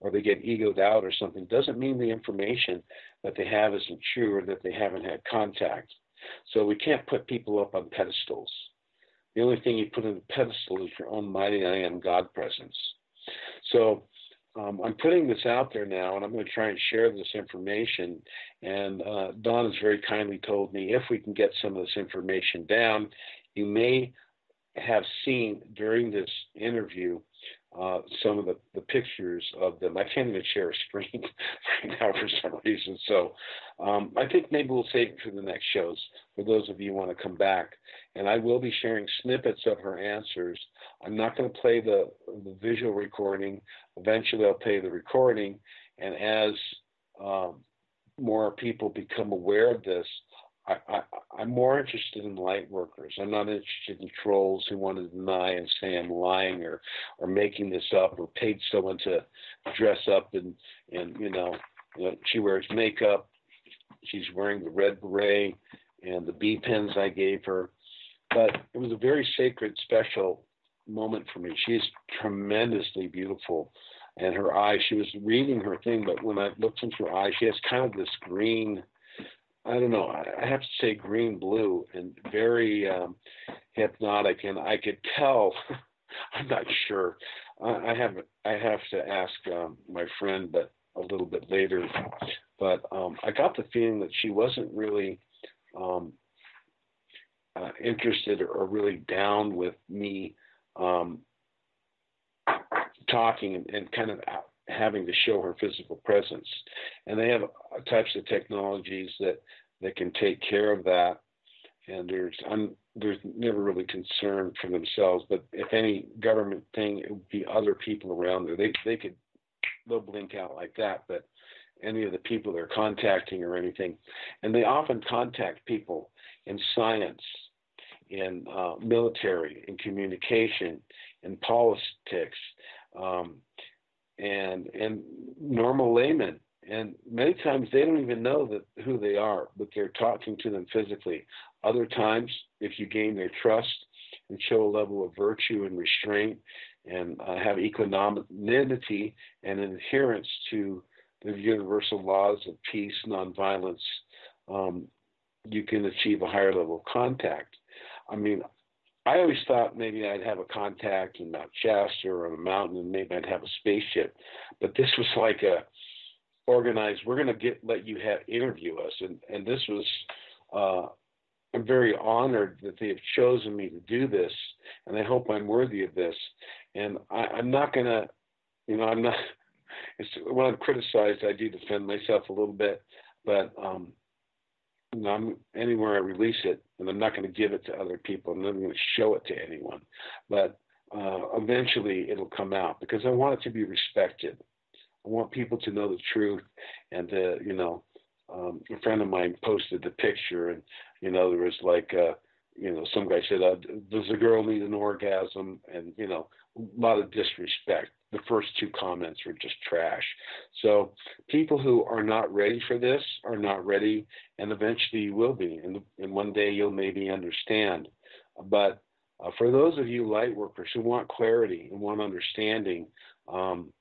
or they get egoed out or something doesn't mean the information that they have isn't true or that they haven't had contact. So we can't put people up on pedestals. The only thing you put on the pedestal is your own mighty I am God presence. So um, I'm putting this out there now, and I'm going to try and share this information. And uh, Donn has very kindly told me if we can get some of this information down, you may have seen during this interview uh, some of the, the pictures of them. I can't even share a screen right now for some reason. So um, I think maybe we'll save it for the next shows for those of you who want to come back. And I will be sharing snippets of her answers. I'm not going to play the, the visual recording. Eventually, I'll play the recording. And as um, more people become aware of this, I, I, am more interested in light workers. I'm not interested in trolls who want to deny and say I'm lying or, or making this up or paid someone to dress up and, and you know, you know she wears makeup. She's wearing the red beret and the B pins I gave her. But it was a very sacred, special moment for me. She's tremendously beautiful. And her eyes, she was reading her thing, but when I looked into her eyes, she has kind of this green I don't know. I have to say green blue and very um, hypnotic, and I could tell. I'm not sure. I, I have I have to ask um, my friend, but a little bit later. But um, I got the feeling that she wasn't really um, uh, interested or really down with me um, talking and, and kind of having to show her physical presence. And they have types of technologies that, that can take care of that. And there's I'm, there's never really concern for themselves, but if any government thing, it would be other people around there. They they could they'll blink out like that, but any of the people they're contacting or anything, and they often contact people in science, in uh, military, in communication, in politics, um, and and normal laymen. And many times they don't even know that who they are but they're talking to them physically. Other times if you gain their trust and show a level of virtue and restraint and uh, have equanimity and adherence to the universal laws of peace nonviolence um, you can achieve a higher level of contact. I mean I always thought maybe I'd have a contact in Mount Shasta or on a mountain, and maybe I'd have a spaceship. But this was like a organized. We're going to get let you have interview us, and and this was. Uh, I'm very honored that they have chosen me to do this, and I hope I'm worthy of this. And I, I'm not going to, you know, I'm not. It's, when I'm criticized, I do defend myself a little bit, but um, I'm, anywhere I release it, and I'm not going to give it to other people. I'm not going to show it to anyone. But uh, eventually it'll come out because I want it to be respected. I want people to know the truth. And, uh, you know, um, a friend of mine posted the picture, and, you know, there was like, uh, you know, some guy said, uh, Does a girl need an orgasm? And, you know, a lot of disrespect the first two comments were just trash. So people who are not ready for this are not ready, and eventually you will be, and, and one day you'll maybe understand. But uh, for those of you light workers who want clarity and want understanding, um,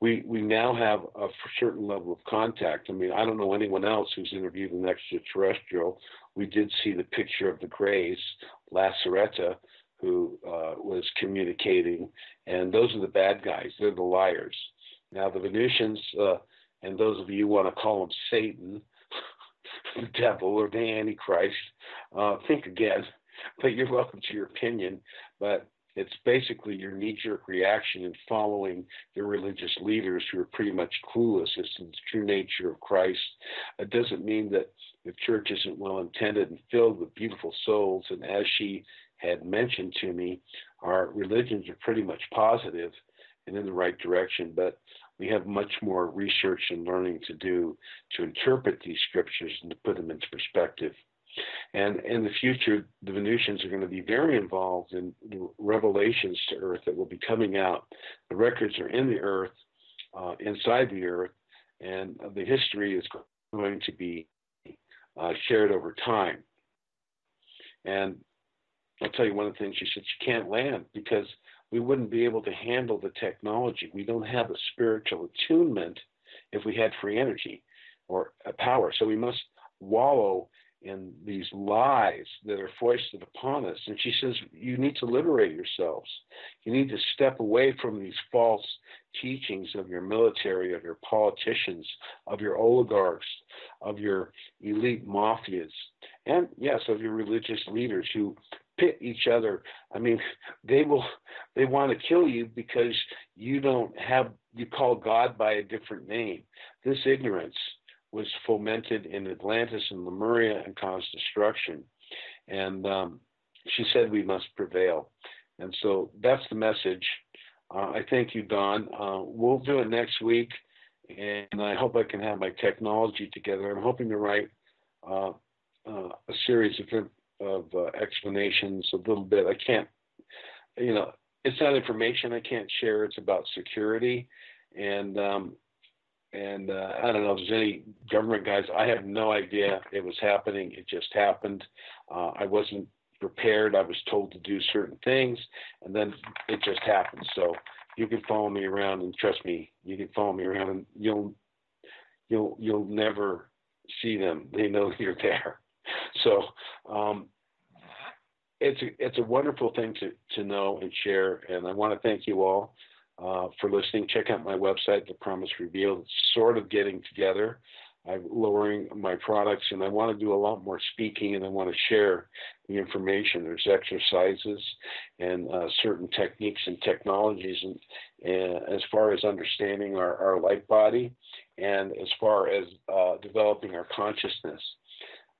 we we now have a certain level of contact. I mean, I don't know anyone else who's interviewed an extraterrestrial. We did see the picture of the Greys, Lacerta, who uh, was communicating, and those are the bad guys. They're the liars. Now the Venusians, uh, and those of you who want to call them Satan, the devil, or the Antichrist, uh, think again. But you're welcome to your opinion. But it's basically your knee-jerk reaction in following the religious leaders who are pretty much clueless as to the true nature of Christ. It doesn't mean that the church isn't well intended and filled with beautiful souls, and as she had mentioned to me, our religions are pretty much positive, and in the right direction. But we have much more research and learning to do to interpret these scriptures and to put them into perspective. And in the future, the Venusians are going to be very involved in the revelations to Earth that will be coming out. The records are in the Earth, uh, inside the Earth, and the history is going to be uh, shared over time. And I'll tell you one of the things she said she can't land because we wouldn't be able to handle the technology. We don't have a spiritual attunement if we had free energy or a power. So we must wallow in these lies that are foisted upon us. And she says, You need to liberate yourselves. You need to step away from these false teachings of your military, of your politicians, of your oligarchs, of your elite mafias, and yes, of your religious leaders who pit each other. I mean, they will they want to kill you because you don't have you call God by a different name. This ignorance was fomented in Atlantis and Lemuria and caused destruction. And um, she said we must prevail. And so that's the message. Uh, I thank you, Donn. Uh, we'll do it next week, and I hope I can have my technology together. I'm hoping to write uh, uh a series of, of uh, explanations a little bit. I can't, you know, it's not information I can't share. It's about security, and um, and uh, I don't know if there's any government guys. I have no idea it was happening. It just happened. Uh, I wasn't prepared. I was told to do certain things, and then it just happened. So you can follow me around, and trust me, you can follow me around, and you'll you'll you'll never see them. They know you're there. So um, it's a, it's a wonderful thing to to know and share, and I want to thank you all uh, for listening. Check out my website, The Promise Revealed. It's sort of getting together. I'm lowering my products, and I want to do a lot more speaking, and I want to share the information. There's exercises and uh, certain techniques and technologies, and, and, as far as understanding our, our light body, and as far as uh, developing our consciousness,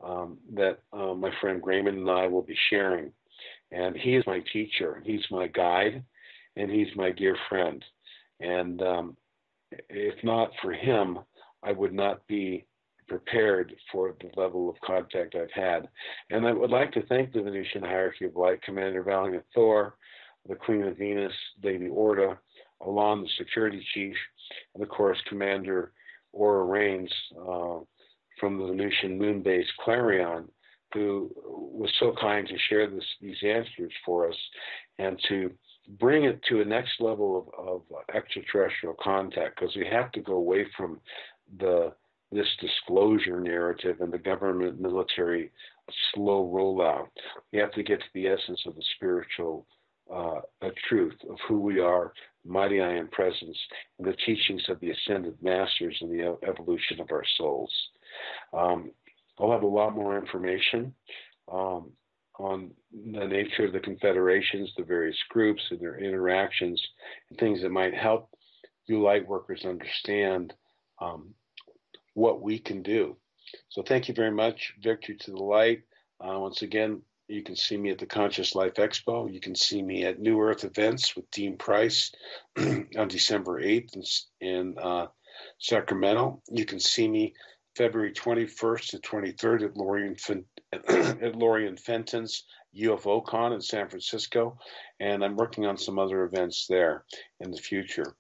um, that uh, my friend Raymond and I will be sharing. And he is my teacher. He's my guide and he's my dear friend. And um, if not for him, I would not be prepared for the level of contact I've had. And I would like to thank the Venusian Hierarchy of Light, Commander Valiant Thor, the Queen of Venus, Lady Orda, Alon, the Security Chief, and of course Commander Aura Rhanes uh, from the Venusian moon base Clarion, who was so kind to share this, these answers for us and to bring it to a next level of, of extraterrestrial contact because we have to go away from the this disclosure narrative and the government military slow rollout. We have to get to the essence of the spiritual uh, truth of who we are, mighty I am presence, and the teachings of the ascended masters and the evolution of our souls. Um, I'll have a lot more information. Um, on the nature of the confederations, the various groups, and their interactions, and things that might help you light workers understand um, what we can do. So thank you very much. Victory to the light. Uh, once again, you can see me at the Conscious Life Expo. You can see me at New Earth events with Dean Price on December 8th in, in uh, Sacramento. You can see me February 21st to 23rd at Lorien, at Lorien Fenton's UFO Con in San Francisco, and I'm working on some other events there in the future.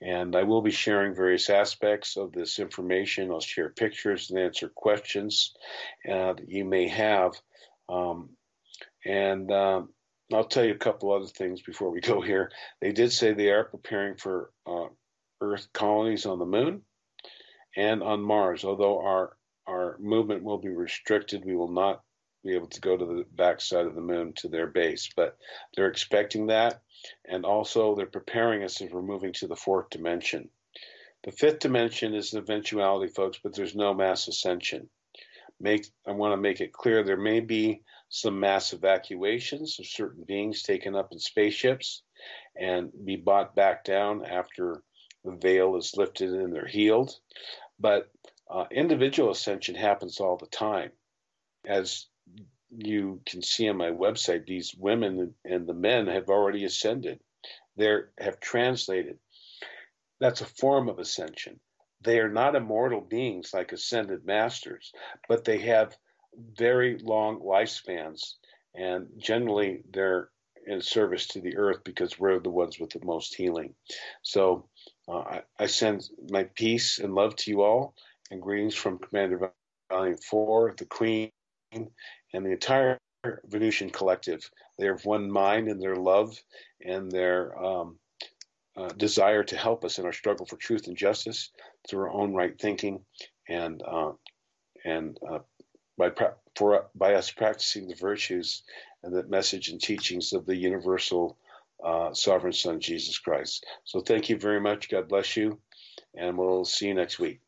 And I will be sharing various aspects of this information. I'll share pictures and answer questions uh, that you may have. Um, and um, I'll tell you a couple other things before we go here. They did say they are preparing for uh, Earth colonies on the moon and on Mars. Although our our movement will be restricted, we will not be able to go to the backside of the moon to their base. But they're expecting that, and also they're preparing us as we're moving to the fourth dimension. The fifth dimension is an eventuality, folks, but there's no mass ascension. Make I want to make it clear there may be some mass evacuations of certain beings taken up in spaceships and be brought back down after the veil is lifted and they're healed. But uh, individual ascension happens all the time. As you can see on my website, these women and the men have already ascended. they have translated. That's a form of ascension. They are not immortal beings like ascended masters, but they have very long lifespans, and generally they're in service to the earth because we're the ones with the most healing. So uh, I, I, send my peace and love to you all, and greetings from Commander Valiant Thor, the Queen, and the entire Venusian collective. They have one mind in their love and their um, uh, desire to help us in our struggle for truth and justice through our own right thinking and uh, and uh, by for by us practicing the virtues and the message and teachings of the universal uh, sovereign Son Jesus Christ. So thank you very much. God bless you, and we'll see you next week.